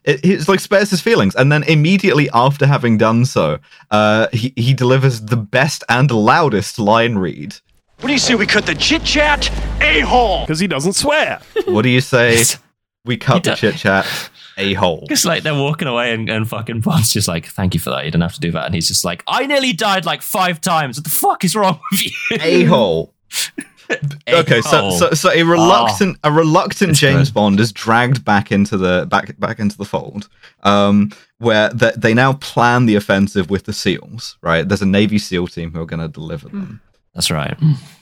It, it's like spares his feelings, and then immediately after having done so, uh, he he delivers the best and loudest line read. What do you say we cut the chit chat? A hole! because he doesn't swear. What do you say? <laughs> We cut the chit chat. A hole. It's like they're walking away and, and fucking Bond's just like, thank you for that. You didn't have to do that. And he's just like, I nearly died like five times. What the fuck is wrong with you? <laughs> A hole. okay, so, A-hole. so so a reluctant a reluctant James good. Bond is dragged back into the back back into the fold, um, where th- they now plan the offensive with the SEALs. Right, there's a Navy SEAL team who are going to deliver them. That's right.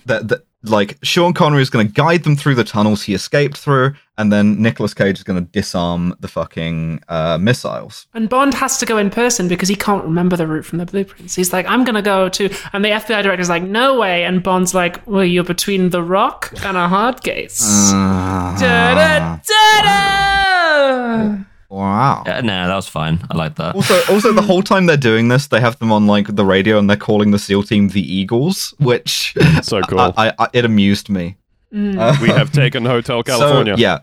That, that like Sean Connery is going to guide them through the tunnels he escaped through, and then Nicolas Cage is going to disarm the fucking uh, missiles. And Bond has to go in person because he can't remember the route from the blueprints. He's like, I'm going to go to. And the FBI director's like, no way. And Bond's like, well, you're between the rock and a hard case. Uh, Da-da, da-da! Wow. Yeah, no, that was fine. I like that. Also, also, the whole time they're doing this, they have them on like the radio, and they're calling the SEAL team the Eagles, which <laughs> So cool. I, I, I, it amused me. Uh, we have taken Hotel <laughs> California. So, yeah.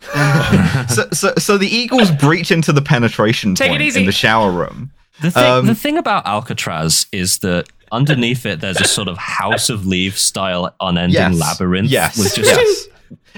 <laughs> so, so, so the Eagles breach into the penetration Take point in the shower room, The thing, Um, the thing about Alcatraz is that underneath it, there's a sort of House of Leaves style unending Yes. labyrinth Yes. with just yes.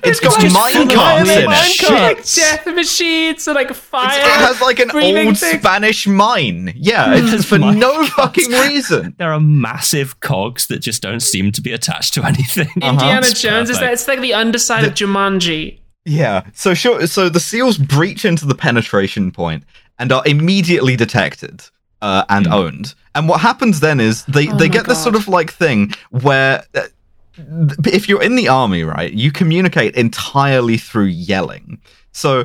It's got just mine full of carts in it. Like death machines and like fire. It has like an old thing. Spanish mine. Yeah, <laughs> it's just for mine no carts. fucking reason. <laughs> there are massive cogs that just don't seem to be attached to <laughs> anything. Indiana It's Jones is that? It's like the underside of Jumanji. Yeah. So sure. So the seals breach into the penetration point and are immediately detected uh, and hmm. owned. And what happens then is they Oh they my get this sort of like thing where. Uh, If you're in the army, right, you communicate entirely through yelling. So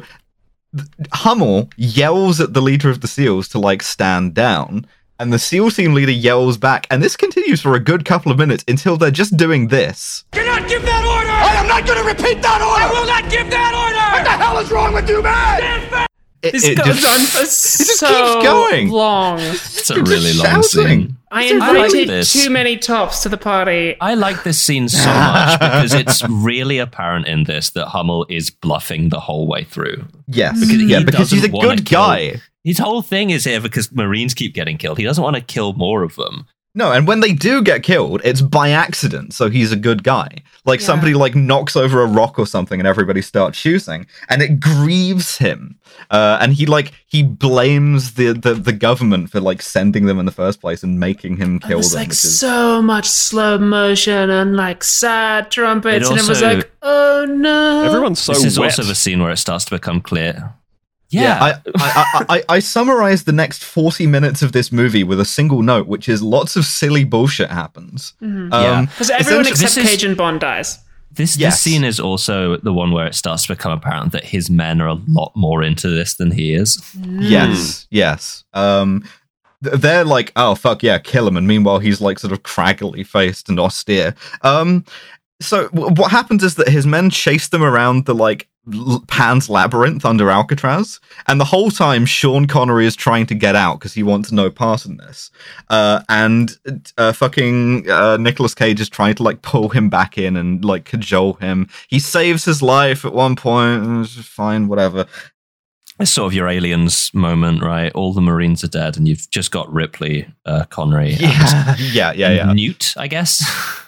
Hummel yells at the leader of the SEALs to like stand down, and the SEAL team leader yells back, and this continues for a good couple of minutes until they're just doing this. Do not give that order! I am not going to repeat that order! I will not give that order! What the hell is wrong with you, man? It, This it goes just- on for <laughs> just so keeps going. long. It's a You're just really long shouting. scene. I I like invited this. too many tops to the party. I like this scene so much <laughs> because it's really apparent in this that Hummel is bluffing the whole way through. Yes, Because he yeah, because he's a doesn't good kill- guy. His whole thing is here because Marines keep getting killed. He doesn't want to kill more of them. No, and when they do get killed, it's by accident, so he's a good guy. Like Yeah. somebody like knocks over a rock or something, and everybody starts shooting, and it grieves him. Uh, and he like he blames the, the the government for like sending them in the first place and making him kill There's them. like is- so much slow motion and like sad trumpets, It and it was like, oh no. Everyone's so this is wet. also the scene where it starts to become clear. Yeah, Yeah, I, I, I, I, I summarized the next 40 minutes of this movie with a single note, which is lots of silly bullshit happens. Mhm. Um, Because everyone except this is- Cage and Bond dies. this Yes. this scene is also the one where it starts to become apparent that his men are a lot more into this than he is. Yes, yes. Um, they're like, oh fuck yeah, kill him, and meanwhile he's like sort of craggly faced and austere. Um, so w- what happens is that his men chase them around the like l- Pan's labyrinth under Alcatraz, and the whole time Sean Connery is trying to get out because he wants no part in this. Uh, and uh, fucking uh, Nicolas Cage is trying to like pull him back in and like cajole him. He saves his life at one point, fine, whatever. It's sort of your aliens moment, right? All the Marines are dead, and you've just got Ripley, uh, Connery, Yeah, <laughs> yeah, yeah, yeah. Newt, I guess.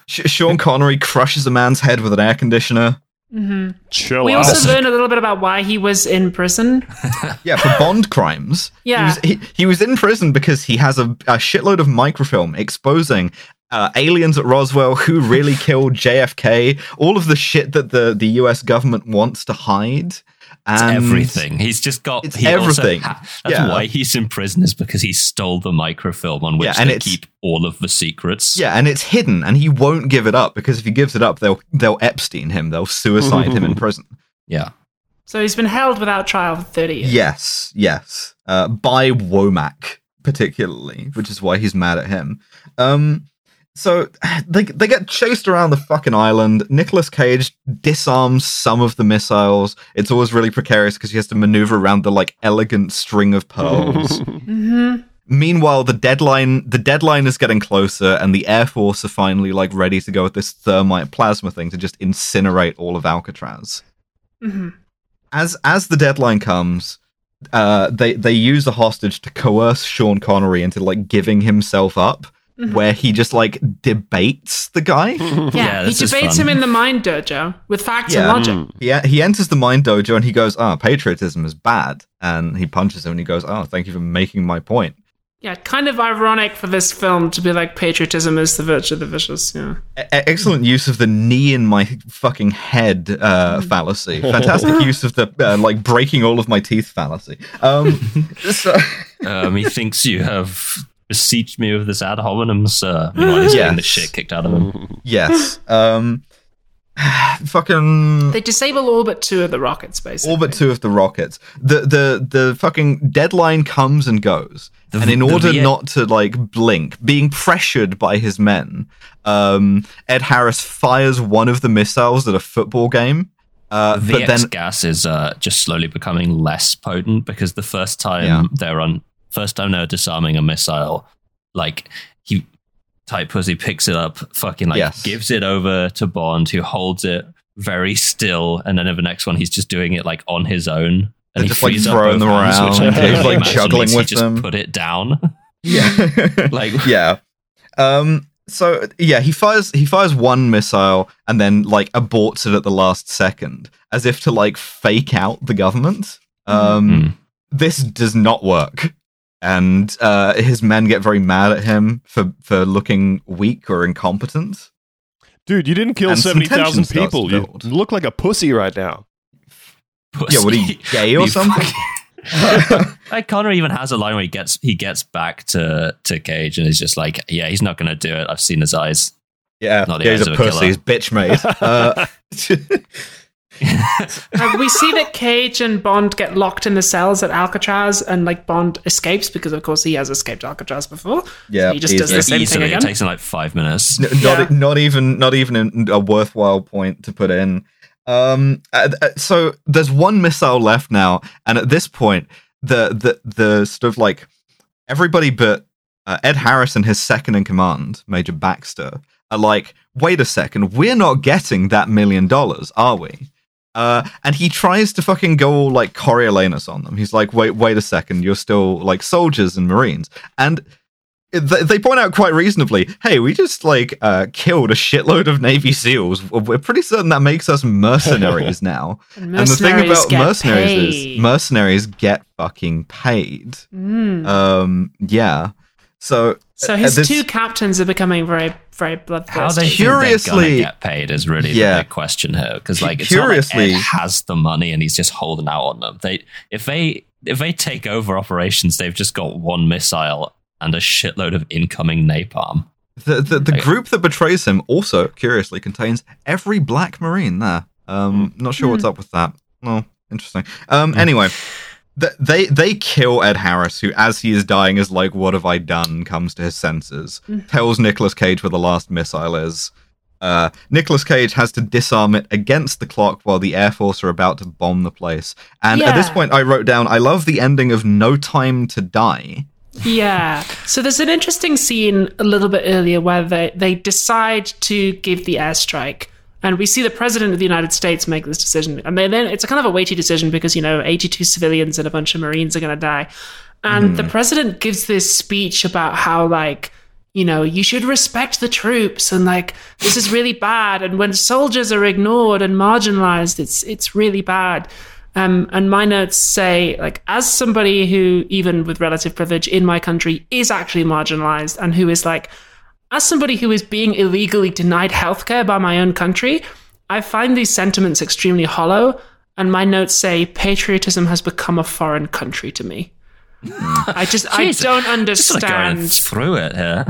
Sean Connery crushes a man's head with an air conditioner. Hmm Chill We out. also learn a little bit about why he was in prison. <laughs> Yeah, for Bond crimes. Yeah. He was, he, he was in prison because he has a, a shitload of microfilm exposing uh, aliens at Roswell who really <laughs> killed JFK, all of the shit that the, the US government wants to hide. It's And everything. He's just got. It's he also everything. ha- that's Yeah. why he's in prison is because he stole the microfilm on which Yeah, and they keep all of the secrets. Yeah, and it's hidden, and he won't give it up because if he gives it up, they'll they'll Epstein him, they'll suicide him in <laughs> prison. yeah. So he's been held without trial for 30 years. Yes, yes. Uh, by Womack, particularly, which is why he's mad at him. Um, so they they get chased around the fucking island. Nicolas Cage disarms some of the missiles. It's always really precarious because he has to maneuver around the like elegant string of pearls. <laughs> hmm Meanwhile, the deadline the deadline is getting closer, and the Air Force are finally like ready to go with this thermite plasma thing to just incinerate all of Alcatraz hmm as as the deadline comes, uh, they they use a hostage to coerce Sean Connery into like giving himself up, Mhm. where he just like debates the guy. <laughs> Yeah, Yeah, he debates him in the mind dojo with facts Yeah. and logic. he he enters the mind dojo and he goes, "Ah, patriotism is bad," and he punches him and he goes, "Oh, thank you for making my point." Yeah, kind of ironic for this film to be like patriotism is the virtue of the vicious. Yeah. E- excellent use of the knee in my fucking head uh, fallacy. Fantastic <laughs> use of the uh, like breaking all of my teeth fallacy. Um, <laughs> so, Um, he thinks you have besieged me with this ad hominem, sir. Meanwhile, he's getting the shit kicked out of him. <laughs> yes. Um, <sighs> fucking They disable all but two of the rockets, basically. all but two of the rockets. The the the fucking deadline comes and goes, The- and in the order Viet- not to like blink, being pressured by his men, um, Ed Harris fires one of the missiles at a football game. Uh, The but then gas is uh, just slowly becoming less potent because the first time Yeah. they're on, first time they're disarming a missile, like he type pussy picks it up, fucking like Yes. gives it over to Bond, who holds it very still, and then in the next one he's just doing it like on his own, And he just, like, throwing them hands, which around. I He's, like, juggling with just them. Put it down. <laughs> Yeah. <laughs> Like yeah. Um so yeah, he fires he fires one missile and then like aborts it at the last second as if to like fake out the government. Um Hmm. this does not work. And uh his men get very mad at him for for looking weak or incompetent. Dude, you didn't kill And 70,000 people. You look like a pussy right now. Yeah, what are you gay or <laughs> something? <laughs> like Connor even has a line where he gets he gets back to to Cage and is just like, yeah, he's not going to do it. I've seen his eyes. yeah, Not the yeah, he's a of a pussy. killer. He's bitch made. <laughs> Uh, <laughs> Uh, we see that Cage and Bond get locked in the cells at Alcatraz, and like Bond escapes because, of course, he has escaped Alcatraz before. Yeah, so he just he's- does the same thing Easily, it takes him like five minutes. N- Yeah. not not even not even a worthwhile point to put in. Um, uh, uh, so there's one missile left now, and at this point, the the the sort of like everybody but uh, Ed Harris and his second in command, Major Baxter, are like, wait a second, we're not getting that million dollars, are we? Uh, and he tries to fucking go all like Coriolanus on them. He's like, wait, wait a second, you're still like soldiers and marines, and they, they point out quite reasonably, hey, we just like uh, killed a shitload of Navy SEAls. We're pretty certain that makes us mercenaries <laughs> now. And and the thing about mercenaries paid. is mercenaries get fucking paid. Mm. Um, yeah. So So his uh, this- two captains are becoming very, very bloodthirsty. How they Curiously- think they're gonna get paid is really Yeah. the big question here because like it's curiously- not like Ed has the money and he's just holding out on them. They if they if they take over operations, they've just got one missile and a shitload of incoming napalm. the the, the Okay. group that betrays him also curiously contains every black marine there. Um, not sure what's up with that. Well, interesting. Um, anyway. <laughs> th- They they kill Ed Harris, who, as he is dying, is like, "What have I done?" Comes to his senses, tells Nicolas Cage where the last missile is. Uh, Nicolas Cage has to disarm it against the clock while the Air Force are about to bomb the place. And at this point, I wrote down, "I love the ending of No Time to Die." Yeah. So there's an interesting scene a little bit earlier where they, they decide to give the airstrike. And we see the president of the United States make this decision. And then it's a kind of a weighty decision because, you know, 82 civilians and a bunch of Marines are going to die. And the president gives this speech about how, like, you know, you should respect the troops and like this is really bad. And when soldiers are ignored and marginalized, it's it's really bad. Um, and my notes say, like, as somebody who, even with relative privilege in my country, is actually marginalized and who is like, as somebody who is being illegally denied healthcare by my own country, I find these sentiments extremely hollow. And my notes say, patriotism has become a foreign country to me. I just, I don't Just sort of going understand. through it here.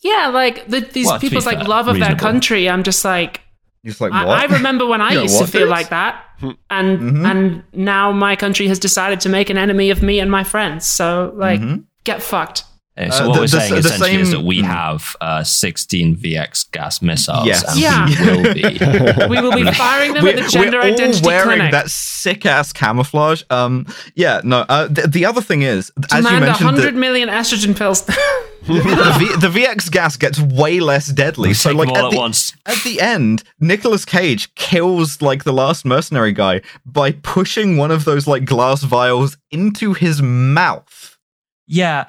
Yeah, like the, these Well, people's like fair, love of their country. I'm just like, He's like, I, "What?" I remember when I <laughs> used to feel dude? like that, and Mhm. and now my country has decided to make an enemy of me and my friends. So like, Mhm. get fucked. Uh, so Uh, what the- we're the- saying the essentially is same- that we mm. have uh, 16 VX gas missiles, Yes. and Yeah. we will be. <laughs> We will be firing them at the <laughs> gender we're all identity wearing clinic. that sick ass camouflage. Um, yeah, no. Uh, th- the other thing is, as you Demand mentioned, hundred the, million estrogen pills. <laughs> the, v- the VX gas gets way less deadly. So, Take like them all at at the, once. at the end, Nicolas Cage kills like the last mercenary guy by pushing one of those like glass vials into his mouth. Yeah,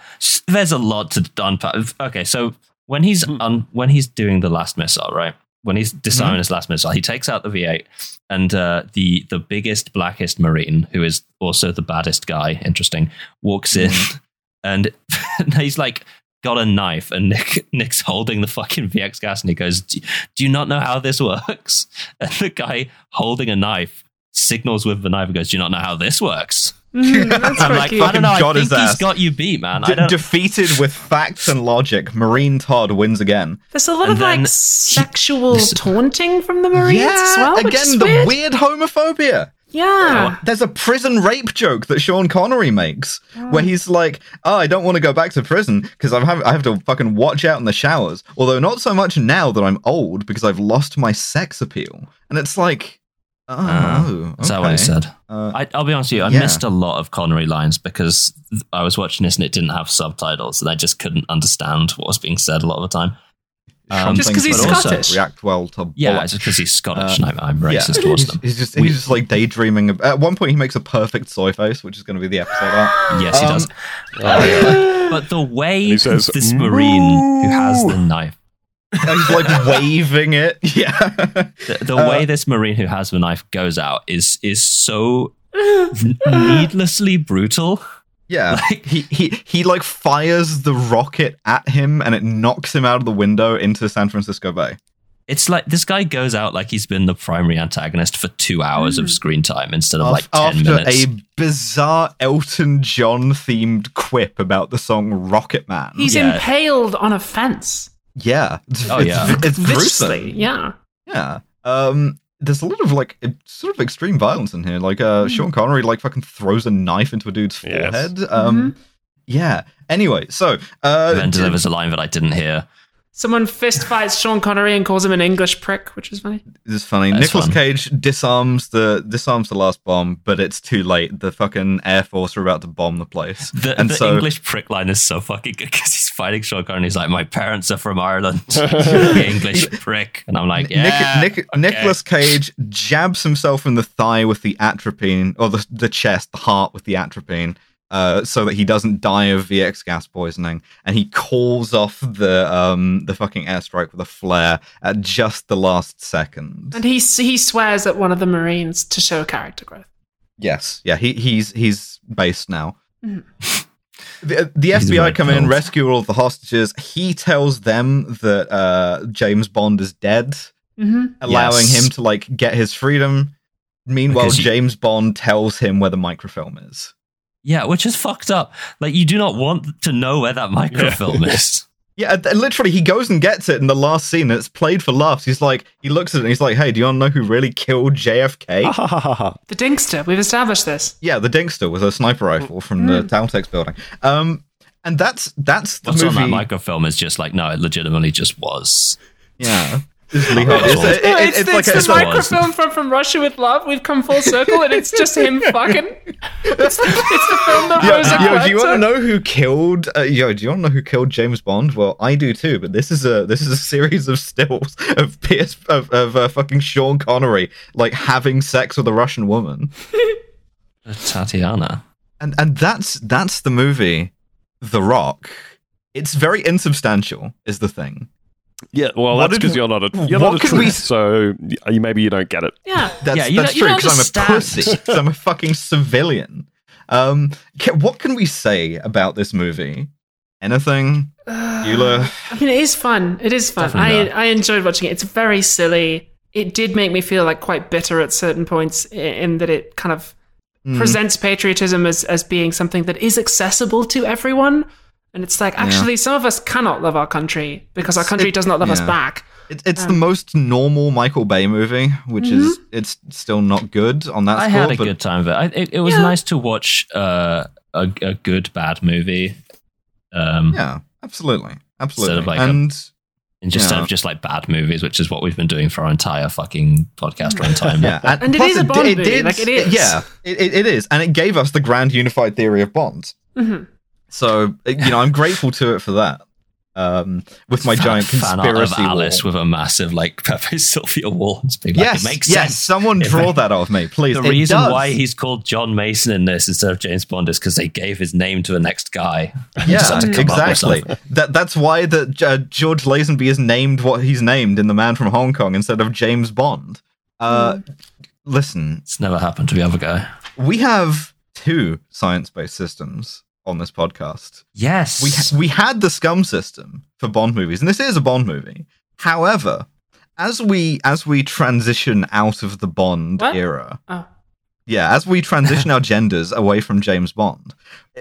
there's a lot to unpack. Okay, so when he's Hmm. un- when he's doing the last missile, right? When he's disarming Mm-hmm. his last missile, he takes out the V8, and uh, the the biggest, blackest marine, who is also the baddest guy, interesting, walks in, Mm-hmm. <laughs> and <laughs> he's like got a knife, and Nick Nick's holding the fucking VX gas, and he goes, "Do, do you not know how this <laughs> works?" And the guy holding a knife signals with the knife and goes, "Do you not know how this works?" <laughs> Mm, that's I'm quite like, cute. I don't know. I got think his he's ass. got you beat, man. I De- don't. defeated with facts and logic, Marine Todd wins again. There's a lot And of like he- sexual this- taunting from the Marines as well. which again, is the weird. weird homophobia. Yeah. There's a prison rape joke that Sean Connery makes where he's like, "Oh, I don't want to go back to prison because I have I have to fucking watch out in the showers. Although not so much now that I'm old because I've lost my sex appeal." And it's like, oh, Uh, Is that what he said? Uh, I, I'll be honest with you. I Yeah. missed a lot of Connery lines because I was watching this and it didn't have subtitles, and I just couldn't understand what was being said a lot of the time. Um, Just 'cause he's Scottish. react well to Yeah, bollocks. it's because he's Scottish Uh, and I'm, I'm Yeah. racist towards He's, them. he's just We- he's just like daydreaming. Of, at one point, he makes a perfect soy face, which is going to be the episode art. Yes, he Um, does. Oh, <laughs> yeah. But the way he says, this Marine who has the knife, he's like <laughs> waving it. <laughs> Yeah, the, the Uh, way this Marine who has the knife goes out is is so needlessly brutal. yeah. Like- he he he like fires the rocket at him, and it knocks him out of the window into San Francisco Bay. It's like this guy goes out like he's been the primary antagonist for two hours of screen time instead of like ten After minutes. a bizarre Elton John themed quip about the song Rocket Man. He's Yeah. impaled on a fence yeah, it's, Oh, it's, yeah. it's gruesome. viciously. Yeah. Yeah. Um there's a lot of like sort of extreme violence in here. Like uh Sean Connery like fucking throws a knife into a dude's Yes. forehead. Um yeah. Anyway, so uh then delivers a line that I didn't hear. Someone fist fights Sean Connery and calls him an English prick, which is funny. this is funny. That's Nicolas fun. Cage disarms the disarms the last bomb, but it's too late. The fucking Air Force are about to bomb the place. The, and the so English prick line is so fucking good because he's fighting Sean Connery. He's like, "My parents are from Ireland." <laughs> the English prick, and I'm like, "Yeah." Nick, Nick, okay." Nicolas Cage jabs himself in the thigh with the atropine, or the, the chest, the heart with the atropine, uh, so that he doesn't die of VX gas poisoning. And he calls off the um, the fucking airstrike with a flare at just the last second. And he he swears at one of the Marines to show character growth. Yes, yeah, he, he's he's based now. Mhm. <laughs> The, the FBI red come in, pilled. rescue all of the hostages. He tells them that uh, James Bond is dead. hmm allowing Yes. him to like get his freedom. Meanwhile, Because you- James Bond tells him where the microfilm is. Yeah, which is fucked up. Like, you do not want to know where that microfilm is. <laughs> Yeah, and- and literally, he goes and gets it in the last scene. It's played for laughs. He's like, he looks at it and he's like, "Hey, do you want to know who really killed JFK?" <laughs> The Dinkster. We've established this. yeah, the Dinkster with a sniper rifle from the Dal-Tex building. Um, and that's that's the What's movie. on that microfilm is just like, no, it legitimately just was. yeah, <laughs> It's like the microfilm from From Russia with Love. We've come full circle, and it's just him <laughs> fucking. It's the, it's the film that Yo, Rosa yo, do you want to know who killed? Uh, yo, do you want to know who killed James Bond? Well, I do too. But this is a this is a series of stills of PS of, of uh, fucking Sean Connery like having sex with a Russian woman, Tatiana. and and that's that's the movie, The Rock. It's very insubstantial, is the thing. Yeah, well, What that's because you're not a you're what not a could we- so y- maybe you don't get it. Yeah. That's Yeah, that's true because I'm a understand. pussy. 'cause <laughs> I'm a fucking civilian. Um, ca- what can we say about this movie? Anything, Eula? I mean, it is fun. It is fun. Definitely I not. I enjoyed watching it. It's very silly. It did make me feel like quite bitter at certain points in that it kind of Hmm. presents patriotism as as being something that is accessible to everyone. And it's like actually some of us cannot love our country because our country It- does not love us back. It, it's Um, the most normal Michael Bay movie, which is it's still not good on that I score. had a but good time with it. I, it, it was Yeah. nice to watch uh, a, a good bad movie. Um, yeah, absolutely, absolutely, Instead of like a- and and just instead of just like bad movies, which is what we've been doing for our entire fucking podcast <laughs> runtime. yeah, and, And it plus is a di- Bond movie, like, it is. Yeah, it, it, it is, and it gave us the grand unified theory of Bond. Mhm. So you know, I'm grateful to it for that. Um, with my Fan- giant fan conspiracy Alice wall. with a massive like <laughs> Pepe Sylvia wall. Being like, yes, it makes yes. sense. Someone draw that of me, please. The It reason does. why he's called John Mason in this instead of James Bond is because they gave his name to the next guy. Yeah, had to come up with exactly. That that's why that uh, George Lazenby is named what he's named in The Man from Hong Kong instead of James Bond. Uh, Listen, It's never happened to the other guy. we have two science-based systems on this podcast. Yes. We ha- we had the Scum system for Bond movies, and this is a Bond movie. However, as we as we transition out of the Bond What? era, Oh. yeah, as we transition <laughs> our genders away from James Bond,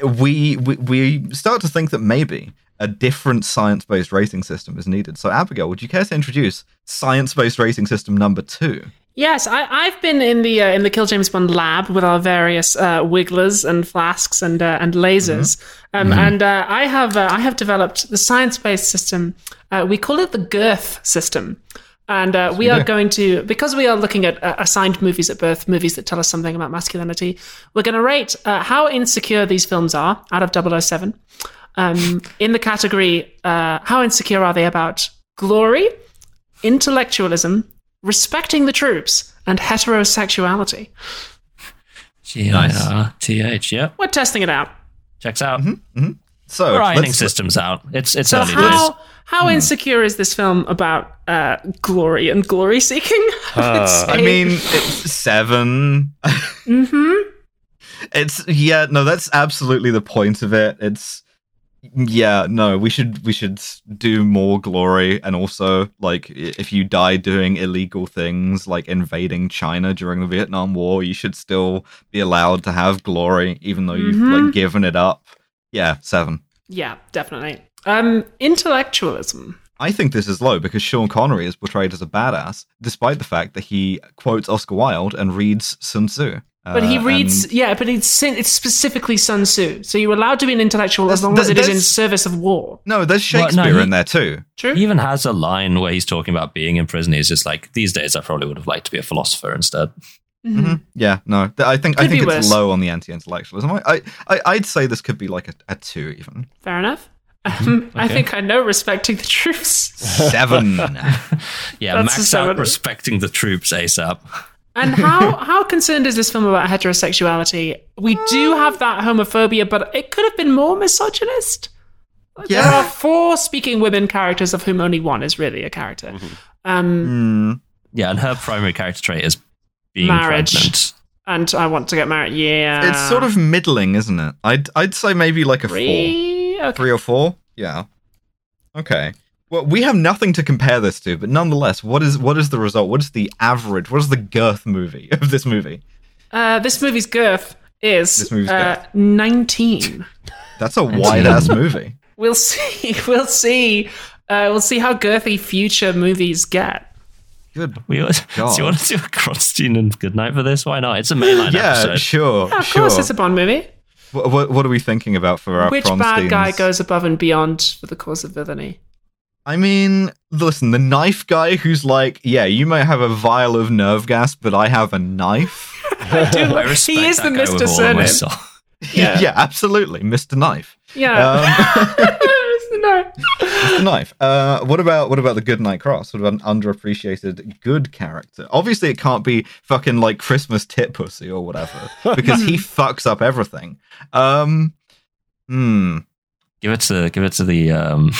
we, we we start to think that maybe a different science-based rating system is needed. So, Abigail, would you care to introduce science-based rating system number two? Yes, I, I've been in the uh, in the Kill James Bond lab with our various uh, wigglers and flasks and uh, and lasers, um, and uh, I have uh, I have developed the science based system. Uh, we call it the Girth system, and uh, we are going to because we are looking at uh, assigned movies at birth, movies that tell us something about masculinity. We're going to rate uh, how insecure these films are out of 007. Um, in the category, uh, how insecure are they about glory, intellectualism, respecting the troops, and heterosexuality. G I R T H. Yep. We're testing it out. Checks out. So We're ironing systems out. It's it's So early how days. how insecure is this film about uh, glory and glory seeking? <laughs> I mean, it's seven. hmm <laughs> It's yeah, no, that's absolutely the point of it. It's yeah, no, we should we should do more glory and also like if you die doing illegal things like invading China during the Vietnam War, you should still be allowed to have glory even though you've like given it up. Yeah, 7. Yeah, definitely. Um, intellectualism. I think this is low because Sean Connery is portrayed as a badass, despite the fact that he quotes Oscar Wilde and reads Sun Tzu. But he Uh, reads, and- yeah, but it's it's specifically Sun Tzu. So you're allowed to be an intellectual as long as it is in service of war. no, there's Well, no, Shakespeare he- in there too. True. He even has a line where he's talking about being in prison. He's just like, these days I probably would have liked to be a philosopher instead. Mhm. Mhm. Yeah, no, I think I think it's worse. low on the anti-intellectualism. I, I, I I'd say this could be like a, a two even Fair enough. <laughs> Mm-hmm. Um, I think I know respecting the troops. seven. <laughs> Yeah, That's max out respecting the troops ASAP. And how <laughs> how concerned is this film about heterosexuality? We do have that homophobia, but it could have been more misogynist. There are four speaking women characters, of whom only one is really a character. Um, Hmm. Yeah, and her primary character trait is being Marriage. pregnant. and I want to get married. Yeah, It's sort of middling, isn't it? I'd I'd say maybe like a four, three. Okay. three or four. Yeah. Okay. Well, we have nothing to compare this to, but nonetheless, what is what is the result? What is the average? What is the girth movie <laughs> of this movie? Uh, this movie's girth is This movie's uh, girth. nineteen. That's a wide ass movie. <laughs> We'll see. <laughs> We'll see. Uh, we'll see how girthy future movies get. Good. We, do you want to do a Kronsteen and Goodnight for this? Why not? It's a mainline Yeah, episode. sure. Yeah, of sure. course, it's a Bond movie. what, what what are we thinking about for our Which bad guy goes above and beyond for the cause of villainy? I mean, listen, the knife guy who's like, yeah, you may have a vial of nerve gas, but I have a knife. <laughs> I do. I like- respect he is that the guy Mr. with all Surname. soul. <laughs> Yeah. absolutely, Mr. Knife. Yeah. Um, <laughs> no. Mr. Knife. Uh, what about what about the Good Night Cross? What about an underappreciated good character? Obviously, it can't be fucking like Christmas tit pussy or whatever because he fucks up everything. Um, hmm. Give it to give it to the um,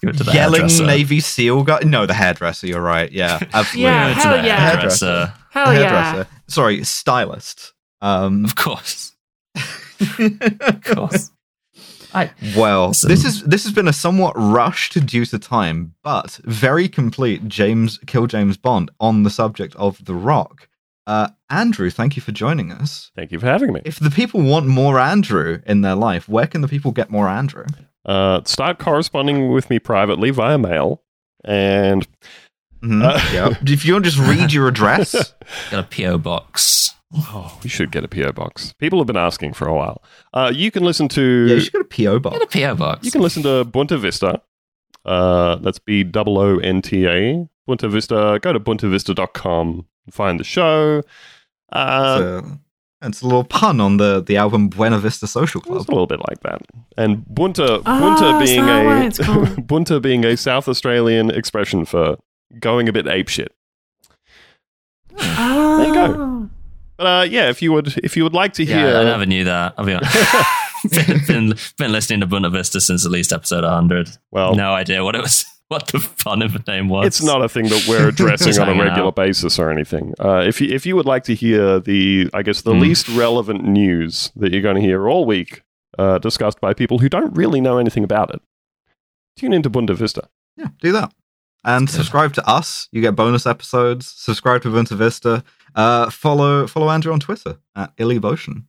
give it to the Yelling hairdresser. Navy SEAL guy. No, the hairdresser. You're right. Yeah, <laughs> absolutely. Yeah, Give it to hell the yeah. hairdresser. Hell yeah. hairdresser. Sorry, stylist. Um, Of course, <laughs> of course. I well, Listen. this is this has been a somewhat rushed due to time, but very complete James Kill James Bond on the subject of The Rock. Uh, Andrew, thank you for joining us. Thank you for having me. If the people want more Andrew in their life, where can the people get more Andrew? Uh, start corresponding with me privately via mail. And Mhm, Uh, yeah. <laughs> If you want to just read your address, <laughs> got a PO box. oh, we should get a PO box. People have been asking for a while. Uh, you can listen to yeah, you should get a PO box. Get a PO box. you can listen to Boonta Vista. Uh, that's B O O N T A. Boonta Vista. Go to boontavista.com. Find the show. Uh, It's a, it's a little pun on the, the album Buena Vista Social It's Club. a little bit like that. And boonta, Ah, boonta is being a it's <laughs> boonta being a South Australian expression for going a bit apeshit. There you go. But uh, yeah, if you would if you would like to hear Yeah, I never knew that. I'll be honest. been, <laughs> <laughs> been, been listening to Boonta Vista since at least episode 100. well no idea what it was, what the fun of the name was. it's not a thing that we're <laughs> addressing on a regular out. basis or anything. Uh, if you if you would like to hear the I guess the Hmm. least relevant news that you're going to hear all week uh, discussed by people who don't really know anything about it, tune into Boonta Vista. Yeah, do that. And subscribe to us. You get bonus episodes. Subscribe to Boonta Vista. Uh, follow follow Andrew on Twitter at Illybotion.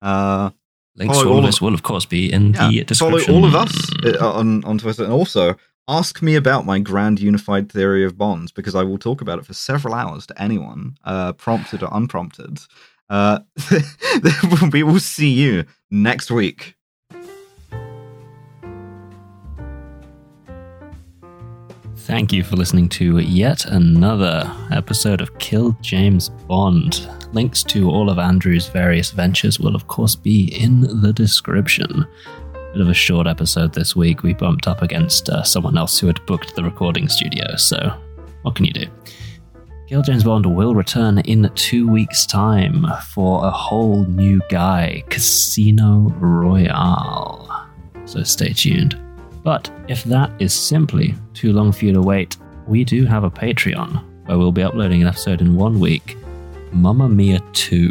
Uh, Links follow to all all of of- this will, of course, be in yeah, the description. follow all of us uh, on on Twitter, and also ask me about my grand unified theory of bonds because I will talk about it for several hours to anyone, uh, prompted or unprompted. Uh, <laughs> we will see you next week. Thank you for listening to yet another episode of Kill James Bond. Links to all of Andrew's various ventures will, of course, be in the description. Bit of a short episode this week. We bumped up against uh, someone else who had booked the recording studio, so what can you do? Kill James Bond will return in two weeks' time for a whole new guy, Casino Royale. So stay tuned. But if that is simply too long for you to wait, we do have a Patreon where we'll be uploading an episode in one week Mamma Mia 2.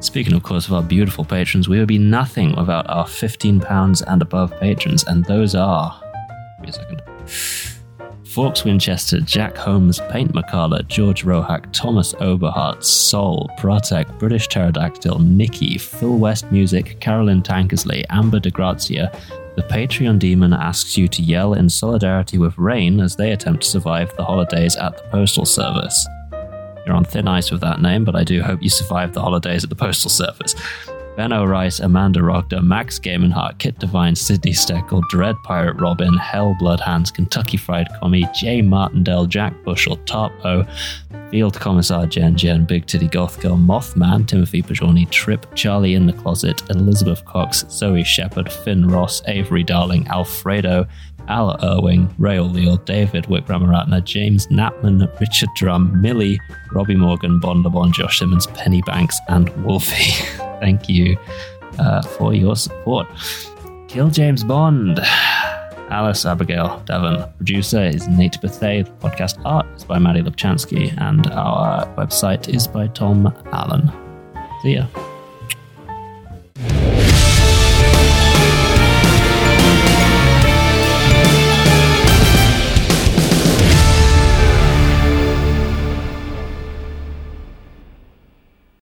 Speaking, of course, of our beautiful patrons, we would be nothing without our £15 and above patrons, and those are. Wait a second. Forks Winchester, Jack Holmes, Paint McCullough, George Rohack, Thomas Oberhart, Sol, Pratek, British Pterodactyl, Nikki, Phil West Music, Carolyn Tankersley, Amber DeGrazia. The Patreon demon asks you to yell in solidarity with Rain as they attempt to survive the holidays at the Postal Service. You're on thin ice with that name, but I do hope you survive the holidays at the Postal Service. Ben O'Rice, Amanda Rogda, Max Gamenhart, Kit Devine, Sydney Steckel, Dread Pirate Robin, Hell Bloodhands, Kentucky Fried Commie, Jay Martindale, Jack Bushel, Top O, Field Commissar Jen Jen, Big Titty Goth Girl, Mothman, Timothy Pajorni, Trip, Charlie in the Closet, Elizabeth Cox, Zoe Shepard, Finn Ross, Avery Darling, Alfredo, Al Irwing, Ray O'Leal, David Wickramaratna, James Knapman, Richard Drum, Millie, Robbie Morgan, Bon LeBon, Josh Simmons, Penny Banks, and Wolfie. <laughs> Thank you uh, for your support. Kill James Bond. Alice Abigail Devon. Producer is Nate Bethay. Podcast art is by Maddie Lubchansky, and our website is by Tom Allen. See ya.